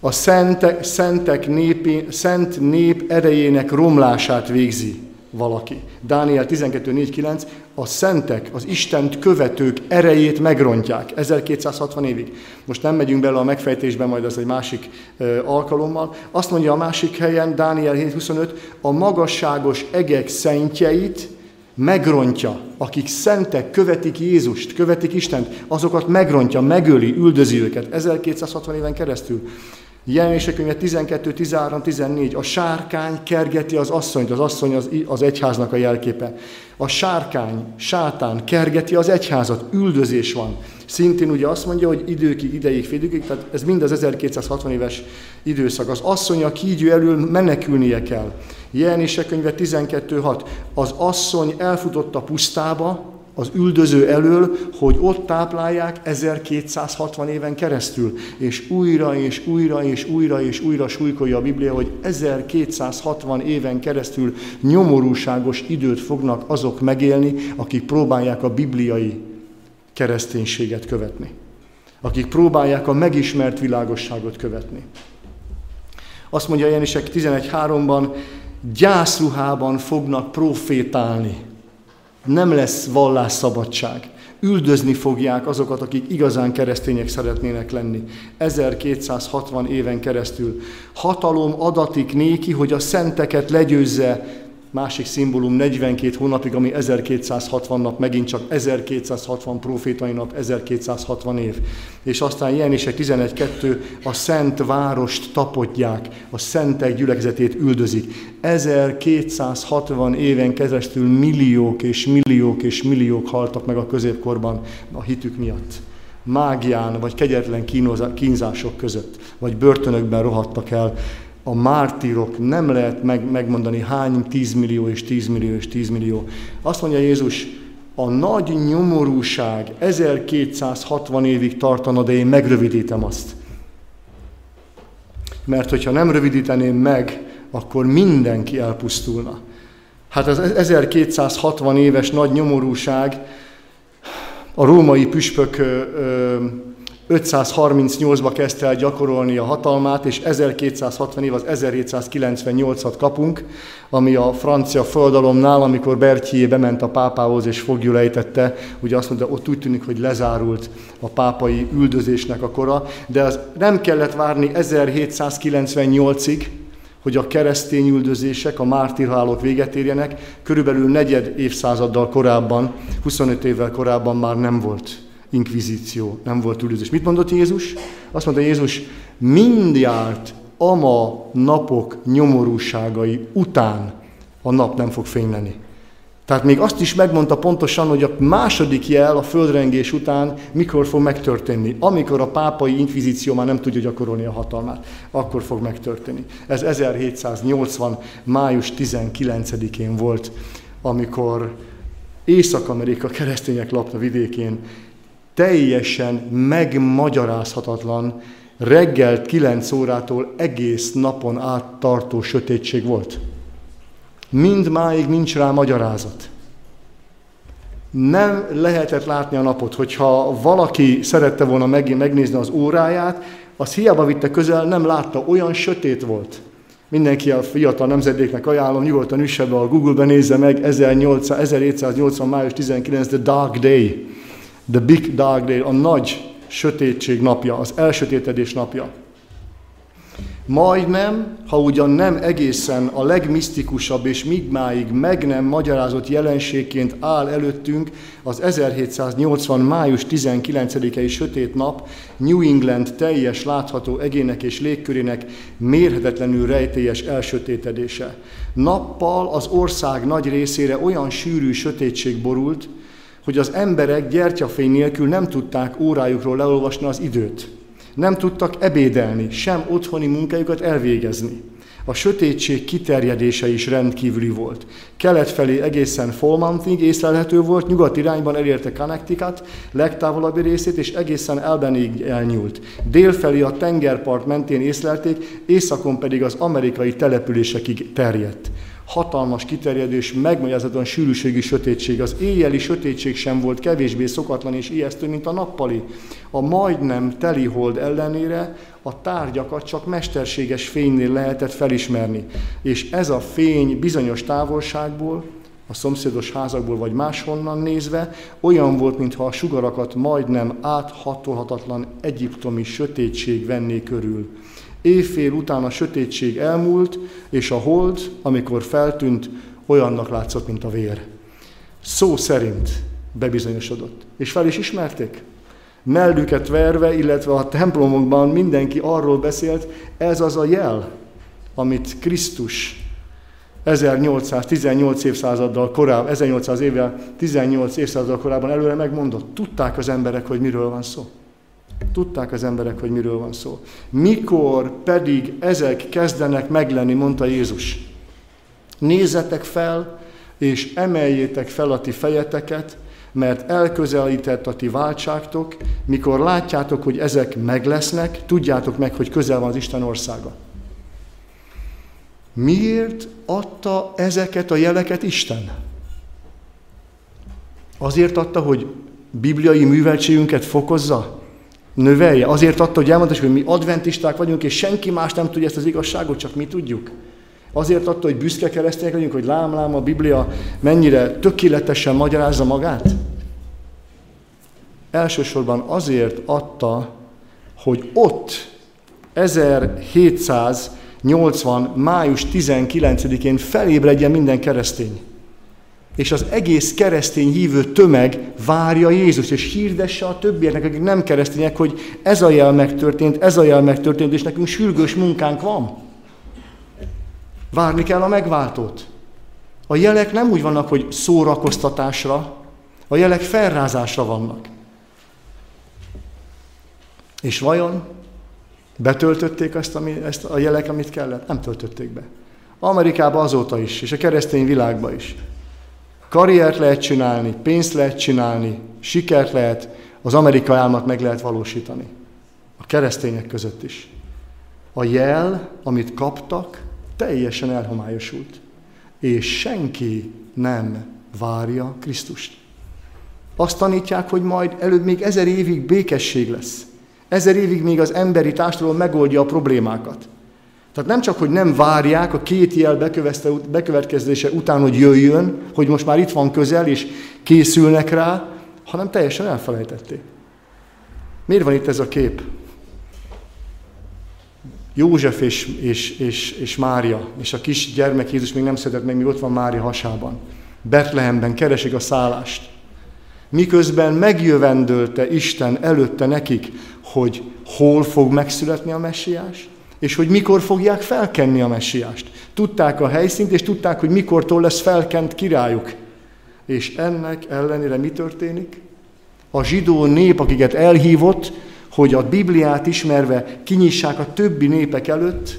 a szentek, szentek népi, szent nép erejének romlását végzi valaki. Dániel 12.4.9, a szentek, az Istent követők erejét megrontják 1260 évig. Most nem megyünk bele a megfejtésbe, majd az egy másik ö, alkalommal. Azt mondja a másik helyen, Dániel 7.25, a magasságos egek szentjeit megrontja, akik szentek, követik Jézust, követik Istent, azokat megrontja, megöli, üldözi őket 1260 éven keresztül. Jelenések könyve 12, 13, 14. A sárkány kergeti az asszonyt, az asszony az, az egyháznak a jelképe. A sárkány, sátán kergeti az egyházat, üldözés van. Szintén ugye azt mondja, hogy időkig, ideig, félidőkig, tehát ez mind az 1260 éves időszak. Az asszony a kígyó elől menekülnie kell. Jelenések könyve 12.6. Az asszony elfutott a pusztába, az üldöző elől, hogy ott táplálják 1260 éven keresztül. És újra és újra és újra és újra súlykolja a Biblia, hogy 1260 éven keresztül nyomorúságos időt fognak azok megélni, akik próbálják a bibliai kereszténységet követni. Akik próbálják a megismert világosságot követni. Azt mondja Jenisek 11.3-ban, gyászruhában fognak profétálni nem lesz vallásszabadság. Üldözni fogják azokat, akik igazán keresztények szeretnének lenni. 1260 éven keresztül. Hatalom adatik néki, hogy a szenteket legyőzze, másik szimbólum 42 hónapig, ami 1260 nap, megint csak 1260 profétai nap, 1260 év. És aztán Jelenések 11.2, a szent várost tapodják, a szentek gyülekezetét üldözik. 1260 éven keresztül milliók és milliók és milliók haltak meg a középkorban a hitük miatt mágián, vagy kegyetlen kínzások között, vagy börtönökben rohadtak el a mártírok, nem lehet meg, megmondani hány tízmillió és tízmillió és tízmillió. Azt mondja Jézus, a nagy nyomorúság 1260 évig tartana, de én megrövidítem azt. Mert hogyha nem rövidíteném meg, akkor mindenki elpusztulna. Hát az 1260 éves nagy nyomorúság a római püspök 538-ba kezdte el gyakorolni a hatalmát, és 1260 év az 1798-at kapunk, ami a francia földalomnál, amikor Berthié bement a pápához és fogjul ejtette, ugye azt mondta, ott úgy tűnik, hogy lezárult a pápai üldözésnek a kora, de az nem kellett várni 1798-ig, hogy a keresztény üldözések, a mártírhálók véget érjenek, körülbelül negyed évszázaddal korábban, 25 évvel korábban már nem volt inkvizíció, nem volt üldözés. Mit mondott Jézus? Azt mondta Jézus, mindjárt ama napok nyomorúságai után a nap nem fog fényleni. Tehát még azt is megmondta pontosan, hogy a második jel a földrengés után mikor fog megtörténni. Amikor a pápai inkvizíció már nem tudja gyakorolni a hatalmát, akkor fog megtörténni. Ez 1780. május 19-én volt, amikor Észak-Amerika keresztények lapta vidékén teljesen megmagyarázhatatlan reggel 9 órától egész napon át tartó sötétség volt. Mind máig nincs rá magyarázat. Nem lehetett látni a napot, hogyha valaki szerette volna megnézni az óráját, az hiába vitte közel, nem látta, olyan sötét volt. Mindenki a fiatal nemzedéknek ajánlom, nyugodtan üsse be a Google-be, nézze meg, 1800, 1780. május 19, The Dark Day, The Big Dark Day, a nagy sötétség napja, az elsötétedés napja. Majdnem, ha ugyan nem egészen a legmisztikusabb és míg máig meg nem magyarázott jelenségként áll előttünk az 1780. május 19-i sötét nap New England teljes látható egének és légkörének mérhetetlenül rejtélyes elsötétedése. Nappal az ország nagy részére olyan sűrű sötétség borult, hogy az emberek gyertyafény nélkül nem tudták órájukról leolvasni az időt. Nem tudtak ebédelni, sem otthoni munkájukat elvégezni. A sötétség kiterjedése is rendkívüli volt. Kelet felé egészen Falmontig észlelhető volt, nyugat irányban elérte Connecticut legtávolabbi részét, és egészen Albanig elnyúlt. Dél felé a tengerpart mentén észlelték, északon pedig az amerikai településekig terjedt hatalmas kiterjedés, megmagyarázatlan sűrűségi sötétség. Az éjjeli sötétség sem volt kevésbé szokatlan és ijesztő, mint a nappali. A majdnem teli hold ellenére a tárgyakat csak mesterséges fénynél lehetett felismerni. És ez a fény bizonyos távolságból, a szomszédos házakból vagy máshonnan nézve, olyan volt, mintha a sugarakat majdnem áthatolhatatlan egyiptomi sötétség venné körül. Éjfél után a sötétség elmúlt, és a hold, amikor feltűnt, olyannak látszott, mint a vér. Szó szerint bebizonyosodott. És fel is ismerték. Mellüket verve, illetve a templomokban mindenki arról beszélt, ez az a jel, amit Krisztus 1818 évszázaddal korábban, 1800 évvel, 18 évszázaddal korábban előre megmondott. Tudták az emberek, hogy miről van szó. Tudták az emberek, hogy miről van szó. Mikor pedig ezek kezdenek meglenni, mondta Jézus. Nézzetek fel, és emeljétek fel a ti fejeteket, mert elközelített a ti váltságtok, mikor látjátok, hogy ezek meglesznek, tudjátok meg, hogy közel van az Isten országa. Miért adta ezeket a jeleket Isten? Azért adta, hogy bibliai műveltségünket fokozza? Növelje. Azért adta, hogy elmondta, hogy mi adventisták vagyunk, és senki más nem tudja ezt az igazságot, csak mi tudjuk. Azért adta, hogy büszke keresztények vagyunk, hogy lám, lám a Biblia mennyire tökéletesen magyarázza magát. Elsősorban azért adta, hogy ott 1780. május 19-én felébredjen minden keresztény és az egész keresztény hívő tömeg várja Jézus, és hirdesse a többieknek, akik nem keresztények, hogy ez a jel megtörtént, ez a jel megtörtént, és nekünk sürgős munkánk van. Várni kell a megváltót. A jelek nem úgy vannak, hogy szórakoztatásra, a jelek felrázásra vannak. És vajon betöltötték azt, ami, ezt a jelek, amit kellett? Nem töltötték be. Amerikában azóta is, és a keresztény világban is. Karriert lehet csinálni, pénzt lehet csinálni, sikert lehet, az Amerika álmat meg lehet valósítani. A keresztények között is. A jel, amit kaptak, teljesen elhomályosult. És senki nem várja Krisztust. Azt tanítják, hogy majd előbb még ezer évig békesség lesz. Ezer évig még az emberi társadalom megoldja a problémákat. Tehát nem csak, hogy nem várják a két jel bekövetkezése után, hogy jöjjön, hogy most már itt van közel, és készülnek rá, hanem teljesen elfelejtették. Miért van itt ez a kép? József és, és, és, és Mária, és a kis gyermek Jézus még nem született meg, még ott van Mária hasában. Betlehemben keresik a szállást. Miközben megjövendölte Isten előtte nekik, hogy hol fog megszületni a messiás, és hogy mikor fogják felkenni a messiást. Tudták a helyszínt, és tudták, hogy mikortól lesz felkent királyuk. És ennek ellenére mi történik? A zsidó nép, akiket elhívott, hogy a Bibliát ismerve kinyissák a többi népek előtt,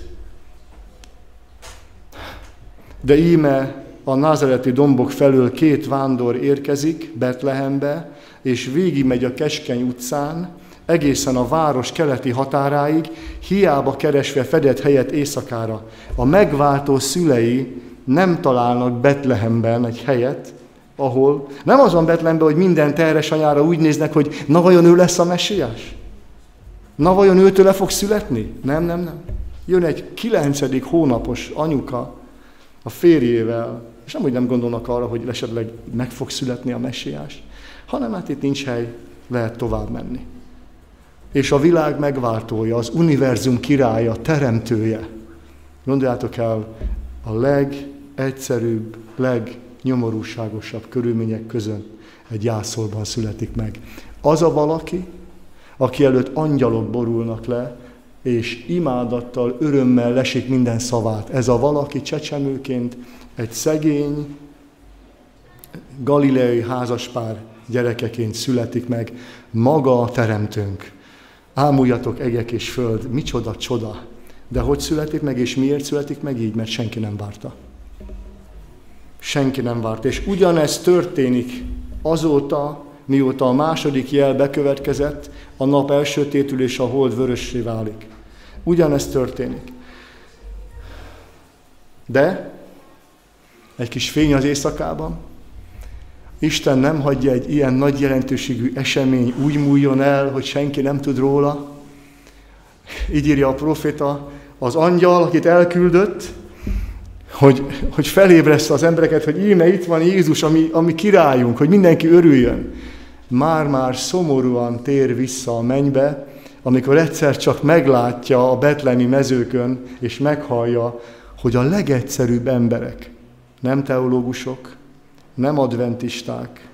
de íme a názereti dombok felől két vándor érkezik Betlehembe, és végigmegy a Keskeny utcán, egészen a város keleti határáig, hiába keresve fedett helyet éjszakára. A megváltó szülei nem találnak Betlehemben egy helyet, ahol nem az van Betlehemben, hogy minden terhes anyára úgy néznek, hogy na vajon ő lesz a messiás? Na vajon őtől fog születni? Nem, nem, nem. Jön egy kilencedik hónapos anyuka a férjével, és nem, hogy nem gondolnak arra, hogy esetleg meg fog születni a messiás, hanem hát itt nincs hely, lehet tovább menni. És a világ megváltója, az univerzum királya, teremtője. Gondoljátok el, a legegyszerűbb, legnyomorúságosabb körülmények között egy jászolban születik meg. Az a valaki, aki előtt angyalok borulnak le, és imádattal, örömmel lesik minden szavát. Ez a valaki csecsemőként egy szegény, galileai házaspár gyerekeként születik meg, maga a teremtőnk. Ámuljatok egek és föld, micsoda csoda. De hogy születik meg, és miért születik meg így? Mert senki nem várta. Senki nem várta. És ugyanez történik azóta, mióta a második jel bekövetkezett, a nap elsötétül és a hold vörössé válik. Ugyanez történik. De egy kis fény az éjszakában, Isten nem hagyja egy ilyen nagy jelentőségű esemény úgy múljon el, hogy senki nem tud róla. Így írja a proféta, az angyal, akit elküldött, hogy, hogy felébreszt az embereket, hogy íme itt van Jézus, ami, ami királyunk, hogy mindenki örüljön. Már-már szomorúan tér vissza a mennybe, amikor egyszer csak meglátja a betlemi mezőkön, és meghallja, hogy a legegyszerűbb emberek, nem teológusok, nem adventisták,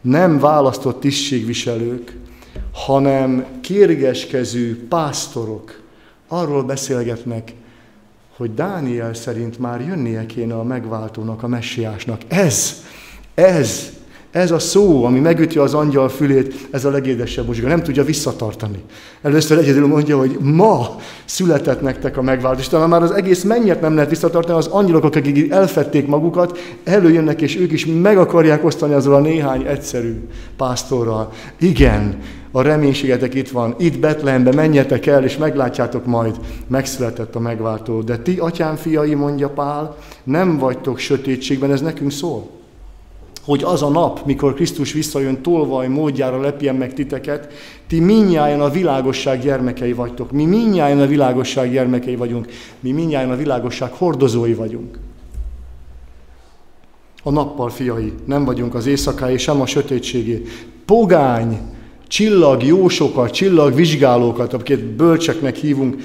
nem választott tisztségviselők, hanem kérgeskező pásztorok arról beszélgetnek, hogy Dániel szerint már jönnie kéne a megváltónak, a messiásnak. Ez, ez ez a szó, ami megüti az angyal fülét, ez a legédesebb muzsika, nem tudja visszatartani. Először egyedül mondja, hogy ma született nektek a megváltás. Talán már az egész mennyet nem lehet visszatartani, az angyalok, akik elfették magukat, előjönnek, és ők is meg akarják osztani azzal a néhány egyszerű pásztorral. Igen, a reménységetek itt van, itt Betlehembe menjetek el, és meglátjátok majd, megszületett a megváltó. De ti, atyám fiai, mondja Pál, nem vagytok sötétségben, ez nekünk szól hogy az a nap, mikor Krisztus visszajön tolvaj módjára lepjen meg titeket, ti minnyáján a világosság gyermekei vagytok. Mi minnyáján a világosság gyermekei vagyunk. Mi minnyáján a világosság hordozói vagyunk. A nappal fiai, nem vagyunk az éjszakái, sem a sötétségé. Pogány, csillag jósokat, csillag vizsgálókat, akiket bölcseknek hívunk,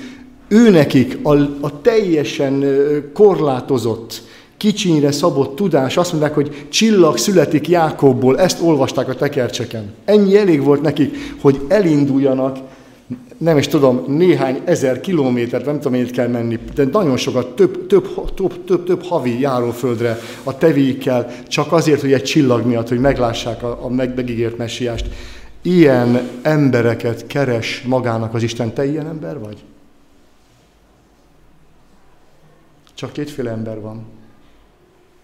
őnekik a, a teljesen korlátozott, kicsinyre szabott tudás, azt mondják, hogy csillag születik Jákobból, ezt olvasták a tekercseken. Ennyi elég volt nekik, hogy elinduljanak, nem is tudom, néhány ezer kilométert, nem tudom, mennyit kell menni, de nagyon sokat, több, több, több, több, több havi járóföldre a tevéikkel, csak azért, hogy egy csillag miatt, hogy meglássák a, a megígért messiást. Ilyen embereket keres magának az Isten. Te ilyen ember vagy? Csak kétféle ember van.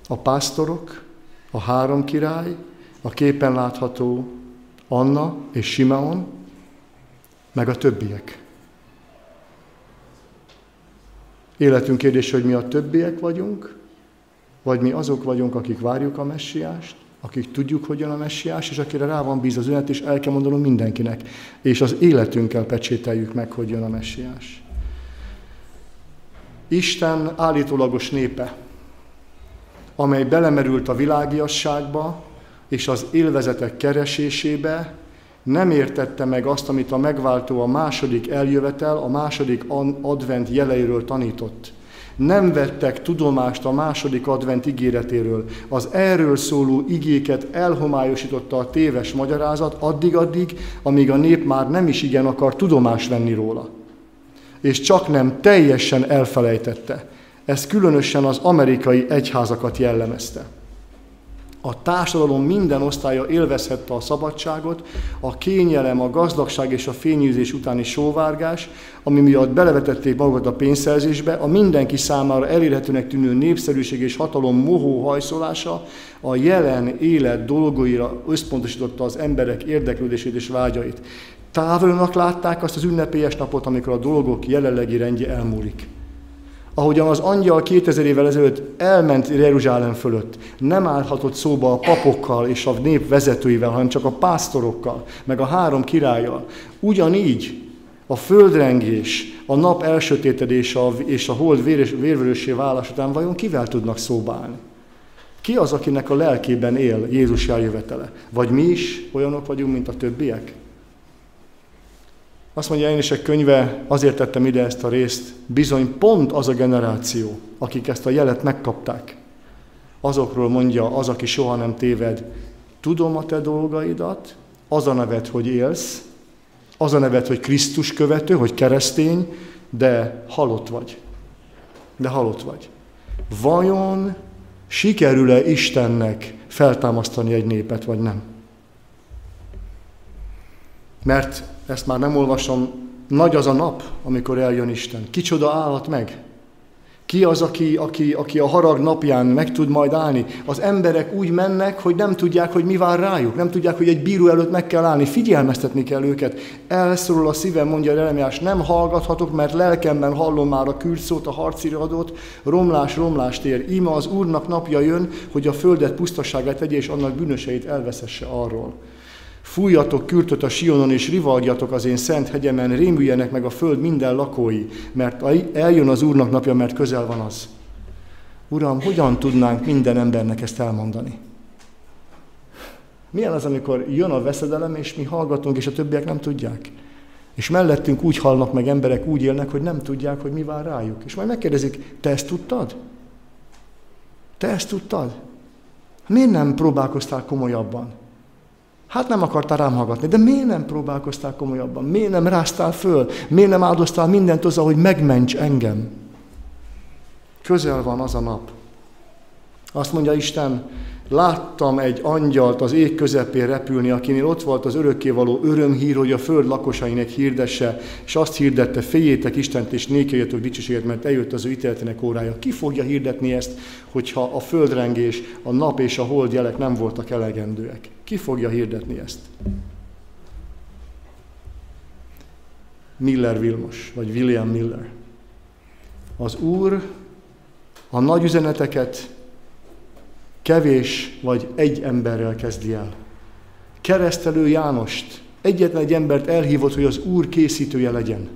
A pásztorok, a három király, a képen látható Anna és Simeon, meg a többiek. Életünk kérdés, hogy mi a többiek vagyunk, vagy mi azok vagyunk, akik várjuk a messiást, akik tudjuk, hogy jön a messiás, és akire rá van bíz az üzenet, és el kell mondanom mindenkinek. És az életünkkel pecsételjük meg, hogy jön a messiás. Isten állítólagos népe, amely belemerült a világiasságba és az élvezetek keresésébe, nem értette meg azt, amit a megváltó a második eljövetel, a második advent jeleiről tanított. Nem vettek tudomást a második advent ígéretéről. Az erről szóló igéket elhomályosította a téves magyarázat addig-addig, amíg a nép már nem is igen akar tudomást venni róla. És csak nem teljesen elfelejtette. Ez különösen az amerikai egyházakat jellemezte. A társadalom minden osztálya élvezhette a szabadságot, a kényelem, a gazdagság és a fényűzés utáni sóvárgás, ami miatt belevetették magukat a pénzszerzésbe, a mindenki számára elérhetőnek tűnő népszerűség és hatalom mohó hajszolása a jelen élet dolgaira összpontosította az emberek érdeklődését és vágyait. Távolnak látták azt az ünnepélyes napot, amikor a dolgok jelenlegi rendje elmúlik. Ahogyan az angyal 2000 évvel ezelőtt elment Jeruzsálem fölött, nem állhatott szóba a papokkal és a nép vezetőivel, hanem csak a pásztorokkal, meg a három királlyal. Ugyanígy a földrengés, a nap elsötétedése és a hold vérvörössé válás után vajon kivel tudnak szóba állni? Ki az, akinek a lelkében él Jézus eljövetele? Vagy mi is olyanok vagyunk, mint a többiek? Azt mondja én egy könyve, azért tettem ide ezt a részt, bizony pont az a generáció, akik ezt a jelet megkapták. Azokról mondja az, aki soha nem téved, tudom a te dolgaidat, az a neved, hogy élsz, az a neved, hogy Krisztus követő, hogy keresztény, de halott vagy. De halott vagy. Vajon sikerül-e Istennek feltámasztani egy népet, vagy nem? Mert ezt már nem olvasom, nagy az a nap, amikor eljön Isten. Kicsoda állhat meg? Ki az, aki, aki, aki a harag napján meg tud majd állni? Az emberek úgy mennek, hogy nem tudják, hogy mi vár rájuk. Nem tudják, hogy egy bíró előtt meg kell állni. Figyelmeztetni kell őket. Elszorul a szívem, mondja Jeremiás, nem hallgathatok, mert lelkemben hallom már a küldszót, a harciradót. Romlás, romlást ér. Íme az Úrnak napja jön, hogy a földet pusztaságát tegye, és annak bűnöseit elveszesse arról. Fújjatok kürtöt a Sionon, és rivalgjatok az én szent hegyemen, rémüljenek meg a föld minden lakói, mert eljön az Úrnak napja, mert közel van az. Uram, hogyan tudnánk minden embernek ezt elmondani? Milyen az, amikor jön a veszedelem, és mi hallgatunk, és a többiek nem tudják? És mellettünk úgy halnak meg emberek, úgy élnek, hogy nem tudják, hogy mi vár rájuk. És majd megkérdezik, te ezt tudtad? Te ezt tudtad? Miért nem próbálkoztál komolyabban? Hát nem akartál rám hallgatni, de miért nem próbálkoztál komolyabban? Miért nem ráztál föl? Miért nem áldoztál mindent hozzá, hogy megments engem? Közel van az a nap. Azt mondja Isten, láttam egy angyalt az ég közepén repülni, akinél ott volt az örökkévaló örömhír, hogy a föld lakosainak hirdesse, és azt hirdette, féljétek Istent, és nékeljetek dicsőséget, mert eljött az ő ítéletének órája. Ki fogja hirdetni ezt, hogyha a földrengés, a nap és a hold jelek nem voltak elegendőek? Ki fogja hirdetni ezt? Miller Vilmos, vagy William Miller. Az Úr a nagy üzeneteket kevés vagy egy emberrel kezdi el. Keresztelő Jánost, egyetlen egy embert elhívott, hogy az Úr készítője legyen.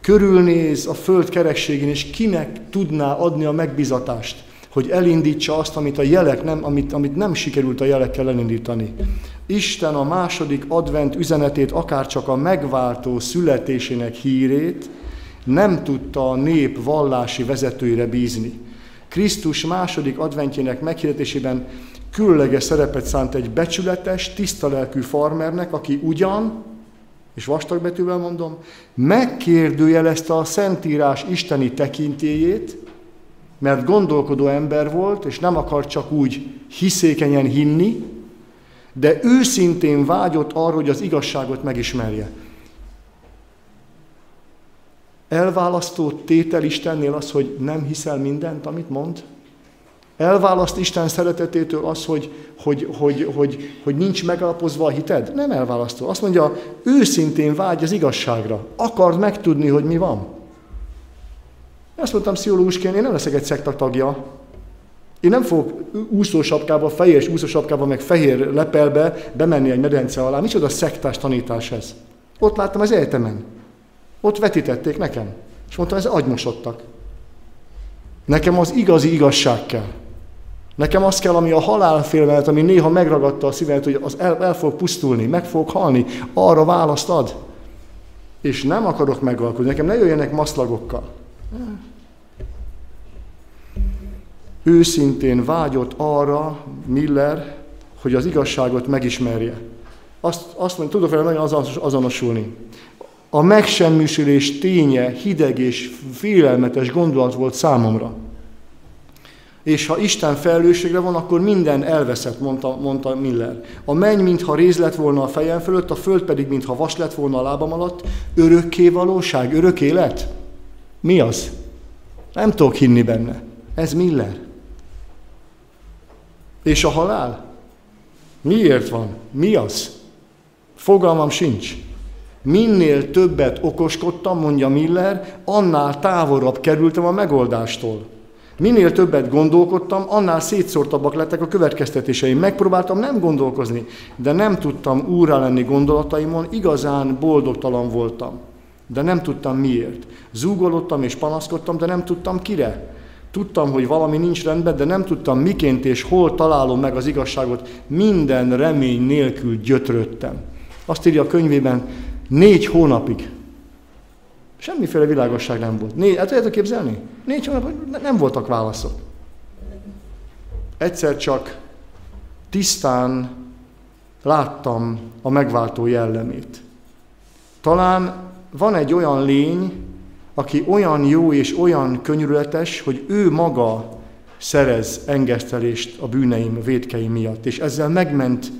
Körülnéz a föld kerekségén, és kinek tudná adni a megbizatást, hogy elindítsa azt, amit a jelek nem, amit, amit nem sikerült a jelekkel elindítani. Isten a második advent üzenetét, akár csak a megváltó születésének hírét nem tudta a nép vallási vezetőire bízni. Krisztus második adventjének meghirdetésében különleges szerepet szánt egy becsületes, tiszta lelkű farmernek, aki ugyan, és vastagbetűvel mondom, megkérdőjelezte a Szentírás isteni tekintélyét, mert gondolkodó ember volt, és nem akar csak úgy hiszékenyen hinni, de őszintén vágyott arra, hogy az igazságot megismerje. Elválasztó tétel Istennél az, hogy nem hiszel mindent, amit mond? Elválaszt Isten szeretetétől az, hogy, hogy, hogy, hogy, hogy nincs megalapozva a hited? Nem elválasztó. Azt mondja, őszintén vágy az igazságra. Akard megtudni, hogy mi van. Azt mondtam pszichológusként, én nem leszek egy szekta tagja. Én nem fogok úszósapkába, fehér úszósapkába, meg fehér lepelbe bemenni egy medence alá. Micsoda szektás tanítás ez? Ott láttam az egyetemen. Ott vetítették nekem. És mondtam, ez agymosodtak. Nekem az igazi igazság kell. Nekem az kell, ami a halálfélmelet, ami néha megragadta a szívemet, hogy az el, el fog pusztulni, meg fog halni, arra választ ad. És nem akarok megalkudni, nekem ne jöjjenek maszlagokkal. Őszintén vágyott arra Miller, hogy az igazságot megismerje. Azt, azt mondja, tudok vele nagyon azonosulni. A megsemmisülés ténye hideg és félelmetes gondolat volt számomra. És ha Isten felelősségre van, akkor minden elveszett, mondta, mondta Miller. A menny, mintha réz lett volna a fejem fölött, a föld pedig, mintha vas lett volna a lábam alatt. Örökké valóság, örök élet? Mi az? Nem tudok hinni benne. Ez Miller. És a halál? Miért van? Mi az? Fogalmam sincs. Minél többet okoskodtam, mondja Miller, annál távolabb kerültem a megoldástól. Minél többet gondolkodtam, annál szétszórtabbak lettek a következtetéseim. Megpróbáltam nem gondolkozni, de nem tudtam úrá lenni gondolataimon, igazán boldogtalan voltam. De nem tudtam miért. Zúgolottam és panaszkodtam, de nem tudtam kire. Tudtam, hogy valami nincs rendben, de nem tudtam miként és hol találom meg az igazságot. Minden remény nélkül gyötröttem. Azt írja a könyvében, négy hónapig Semmiféle világosság nem volt. Négy, hát tudjátok képzelni? Négy hónap, nem voltak válaszok. Egyszer csak tisztán láttam a megváltó jellemét. Talán van egy olyan lény, aki olyan jó és olyan könyörületes, hogy ő maga szerez engesztelést a bűneim, a védkeim miatt, és ezzel megment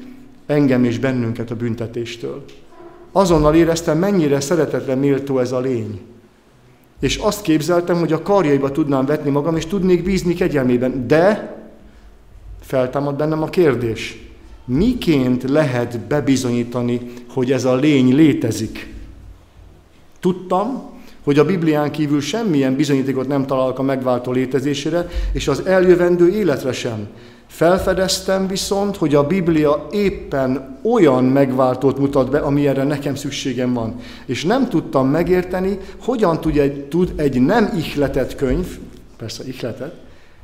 engem és bennünket a büntetéstől azonnal éreztem, mennyire szeretetre méltó ez a lény. És azt képzeltem, hogy a karjaiba tudnám vetni magam, és tudnék bízni kegyelmében. De feltámad bennem a kérdés. Miként lehet bebizonyítani, hogy ez a lény létezik? Tudtam, hogy a Biblián kívül semmilyen bizonyítékot nem találok a megváltó létezésére, és az eljövendő életre sem. Felfedeztem viszont, hogy a Biblia éppen olyan megváltót mutat be, amilyenre nekem szükségem van. És nem tudtam megérteni, hogyan tud egy, tud egy nem ihletett könyv, persze ihletett,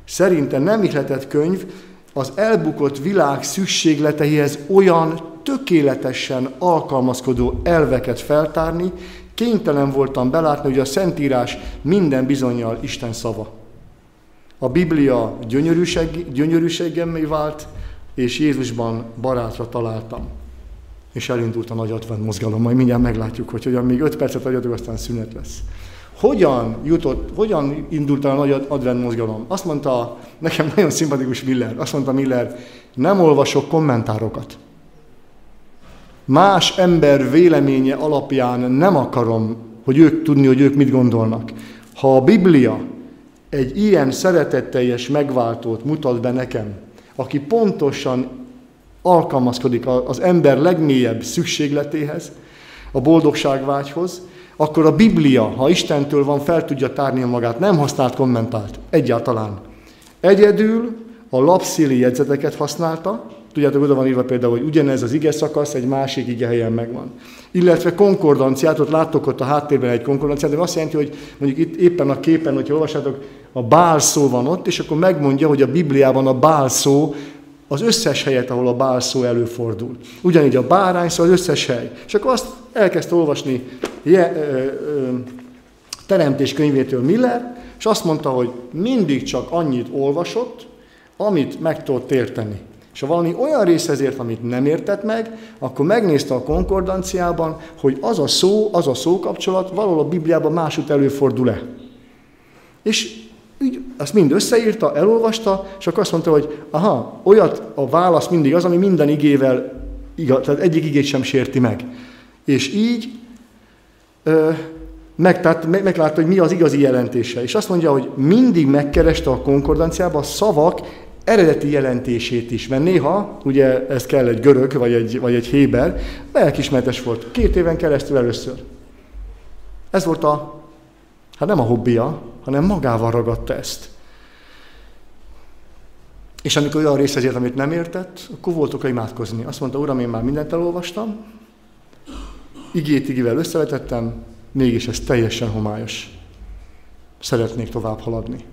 szerintem nem ihletett könyv az elbukott világ szükségleteihez olyan tökéletesen alkalmazkodó elveket feltárni, kénytelen voltam belátni, hogy a Szentírás minden bizonyal Isten szava. A Biblia gyönyörűség, gyönyörűségemmé vált, és Jézusban barátra találtam. És elindult a nagy advent mozgalom. Majd mindjárt meglátjuk, hogy hogyan még öt percet adjatok, aztán szünet lesz. Hogyan jutott, hogyan indult a nagy advent mozgalom? Azt mondta, nekem nagyon szimpatikus Miller, azt mondta Miller, nem olvasok kommentárokat. Más ember véleménye alapján nem akarom, hogy ők tudni, hogy ők mit gondolnak. Ha a Biblia egy ilyen szeretetteljes megváltót mutat be nekem, aki pontosan alkalmazkodik az ember legmélyebb szükségletéhez, a boldogságvágyhoz, akkor a Biblia, ha Istentől van, fel tudja tárni magát. Nem használt kommentált. Egyáltalán. Egyedül a lapszíli jegyzeteket használta, Tudjátok, oda van írva például, hogy ugyanez az ige szakasz egy másik ige helyen megvan. Illetve konkordanciát, ott láttok ott a háttérben egy konkordanciát, de azt jelenti, hogy mondjuk itt éppen a képen, hogyha olvassátok, a bál szó van ott, és akkor megmondja, hogy a Bibliában a bál szó az összes helyet, ahol a bál szó előfordul. Ugyanígy a bárány szó az összes hely. És akkor azt elkezdte olvasni je, ö, ö, Teremtés könyvétől Miller, és azt mondta, hogy mindig csak annyit olvasott, amit meg tudott érteni. És ha valami olyan részhez ért, amit nem értett meg, akkor megnézte a konkordanciában, hogy az a szó, az a szókapcsolat valahol a Bibliában másút előfordul-e. És így azt mind összeírta, elolvasta, és akkor azt mondta, hogy aha, olyat a válasz mindig az, ami minden igével igaz, tehát egyik igét sem sérti meg. És így ö, meg, tehát meg, meglátta, hogy mi az igazi jelentése. És azt mondja, hogy mindig megkereste a konkordanciában a szavak eredeti jelentését is, mert néha, ugye ez kell egy görög, vagy egy, vagy egy héber, lelkismertes volt. Két éven keresztül először. Ez volt a, hát nem a hobbija, hanem magával ragadta ezt. És amikor olyan részhez amit nem értett, akkor volt oka imádkozni. Azt mondta, Uram, én már mindent elolvastam, igét igével összevetettem, mégis ez teljesen homályos. Szeretnék tovább haladni.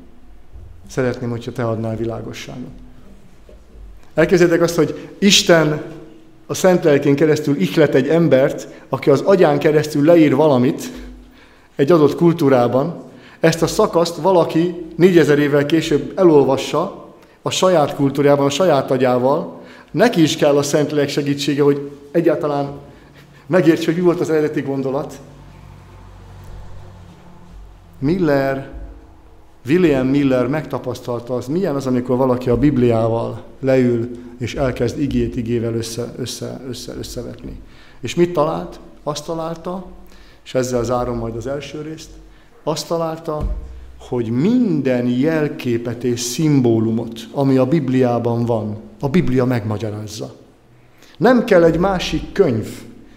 Szeretném, hogyha te adnál világosságot. Elkezdjétek azt, hogy Isten a Szent Lelkén keresztül ihlet egy embert, aki az agyán keresztül leír valamit egy adott kultúrában, ezt a szakaszt valaki négyezer évvel később elolvassa a saját kultúrjában, a saját agyával, neki is kell a Szentlélek segítsége, hogy egyáltalán megértse, hogy mi volt az eredeti gondolat. Miller William Miller megtapasztalta az, milyen az, amikor valaki a Bibliával leül, és elkezd igét igével össze, össze, össze, összevetni. És mit talált? Azt találta, és ezzel zárom majd az első részt, azt találta, hogy minden jelképet és szimbólumot, ami a Bibliában van, a Biblia megmagyarázza. Nem kell egy másik könyv,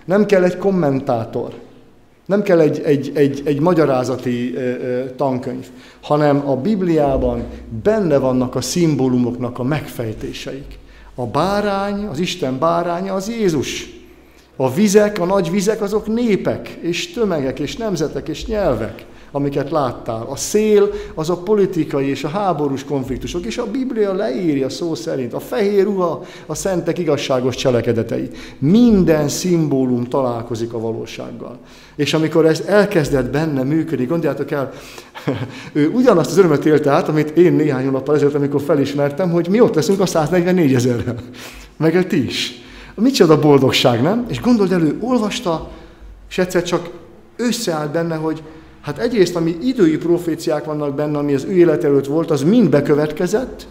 Nem kell egy kommentátor. Nem kell egy, egy, egy, egy magyarázati tankönyv, hanem a Bibliában benne vannak a szimbólumoknak a megfejtéseik. A bárány, az Isten báránya az Jézus. A vizek, a nagy vizek azok népek, és tömegek, és nemzetek, és nyelvek amiket láttál. A szél az a politikai és a háborús konfliktusok, és a Biblia leírja szó szerint. A fehér ruha a szentek igazságos cselekedetei. Minden szimbólum találkozik a valósággal. És amikor ez elkezdett benne működni, gondoljátok el, ő ugyanazt az örömet élte át, amit én néhány hónappal ezelőtt, amikor felismertem, hogy mi ott leszünk a 144 ezerrel. Meg ti is. Micsoda boldogság, nem? És gondold elő, olvasta, és egyszer csak összeállt benne, hogy Hát egyrészt, ami idői proféciák vannak benne, ami az ő élet előtt volt, az mind bekövetkezett,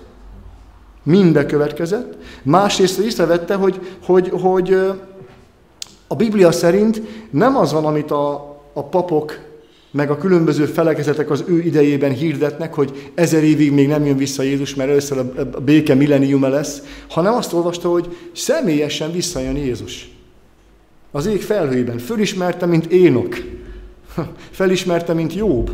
mind bekövetkezett. Másrészt észrevette, hogy, hogy, hogy a Biblia szerint nem az van, amit a, a papok meg a különböző felekezetek az ő idejében hirdetnek, hogy ezer évig még nem jön vissza Jézus, mert először a béke milleniuma lesz, hanem azt olvasta, hogy személyesen visszajön Jézus. Az ég felhőjében. Fölismerte, mint Énok. Felismerte, mint Jobb.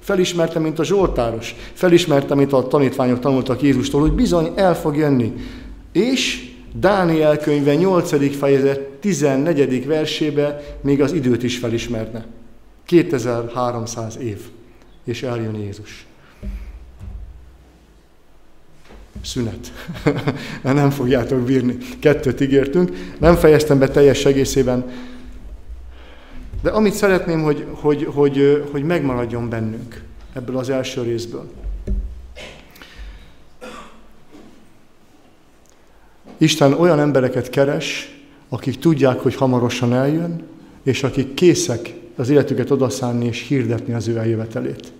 Felismerte, mint a Zsoltáros. Felismerte, mint a tanítványok tanultak Jézustól, hogy bizony el fog jönni. És Dániel könyve 8. fejezet 14. versébe még az időt is felismerne. 2300 év, és eljön Jézus. Szünet. nem fogjátok bírni. Kettőt ígértünk. Nem fejeztem be teljes egészében de amit szeretném, hogy, hogy, hogy, hogy megmaradjon bennünk ebből az első részből. Isten olyan embereket keres, akik tudják, hogy hamarosan eljön, és akik készek az életüket odaszánni és hirdetni az ő eljövetelét.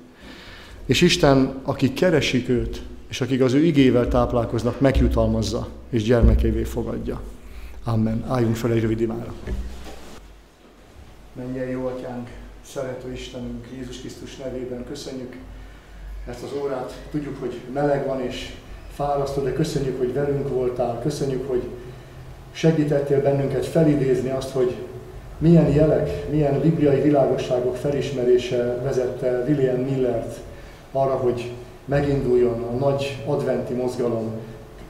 És Isten, akik keresik őt, és akik az ő igével táplálkoznak, megjutalmazza, és gyermekévé fogadja. Amen. Álljunk fel egy rövid imára. Menjen jó atyánk, szerető Istenünk, Jézus Krisztus nevében köszönjük ezt az órát. Tudjuk, hogy meleg van és fárasztó, de köszönjük, hogy velünk voltál. Köszönjük, hogy segítettél bennünket felidézni azt, hogy milyen jelek, milyen bibliai világosságok felismerése vezette William Millert arra, hogy meginduljon a nagy adventi mozgalom,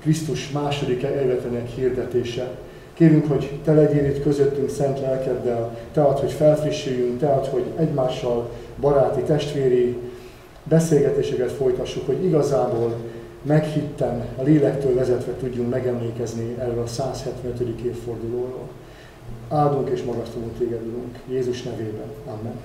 Krisztus második eljövetelének hirdetése. Kérünk, hogy Te legyél itt közöttünk szent lelkeddel, Te ad, hogy felfrissüljünk, Te ad, hogy egymással baráti, testvéri beszélgetéseket folytassuk, hogy igazából meghitten, a lélektől vezetve tudjunk megemlékezni erről a 175. évfordulóról. Áldunk és magasztalunk Téged, Urunk, Jézus nevében. Amen.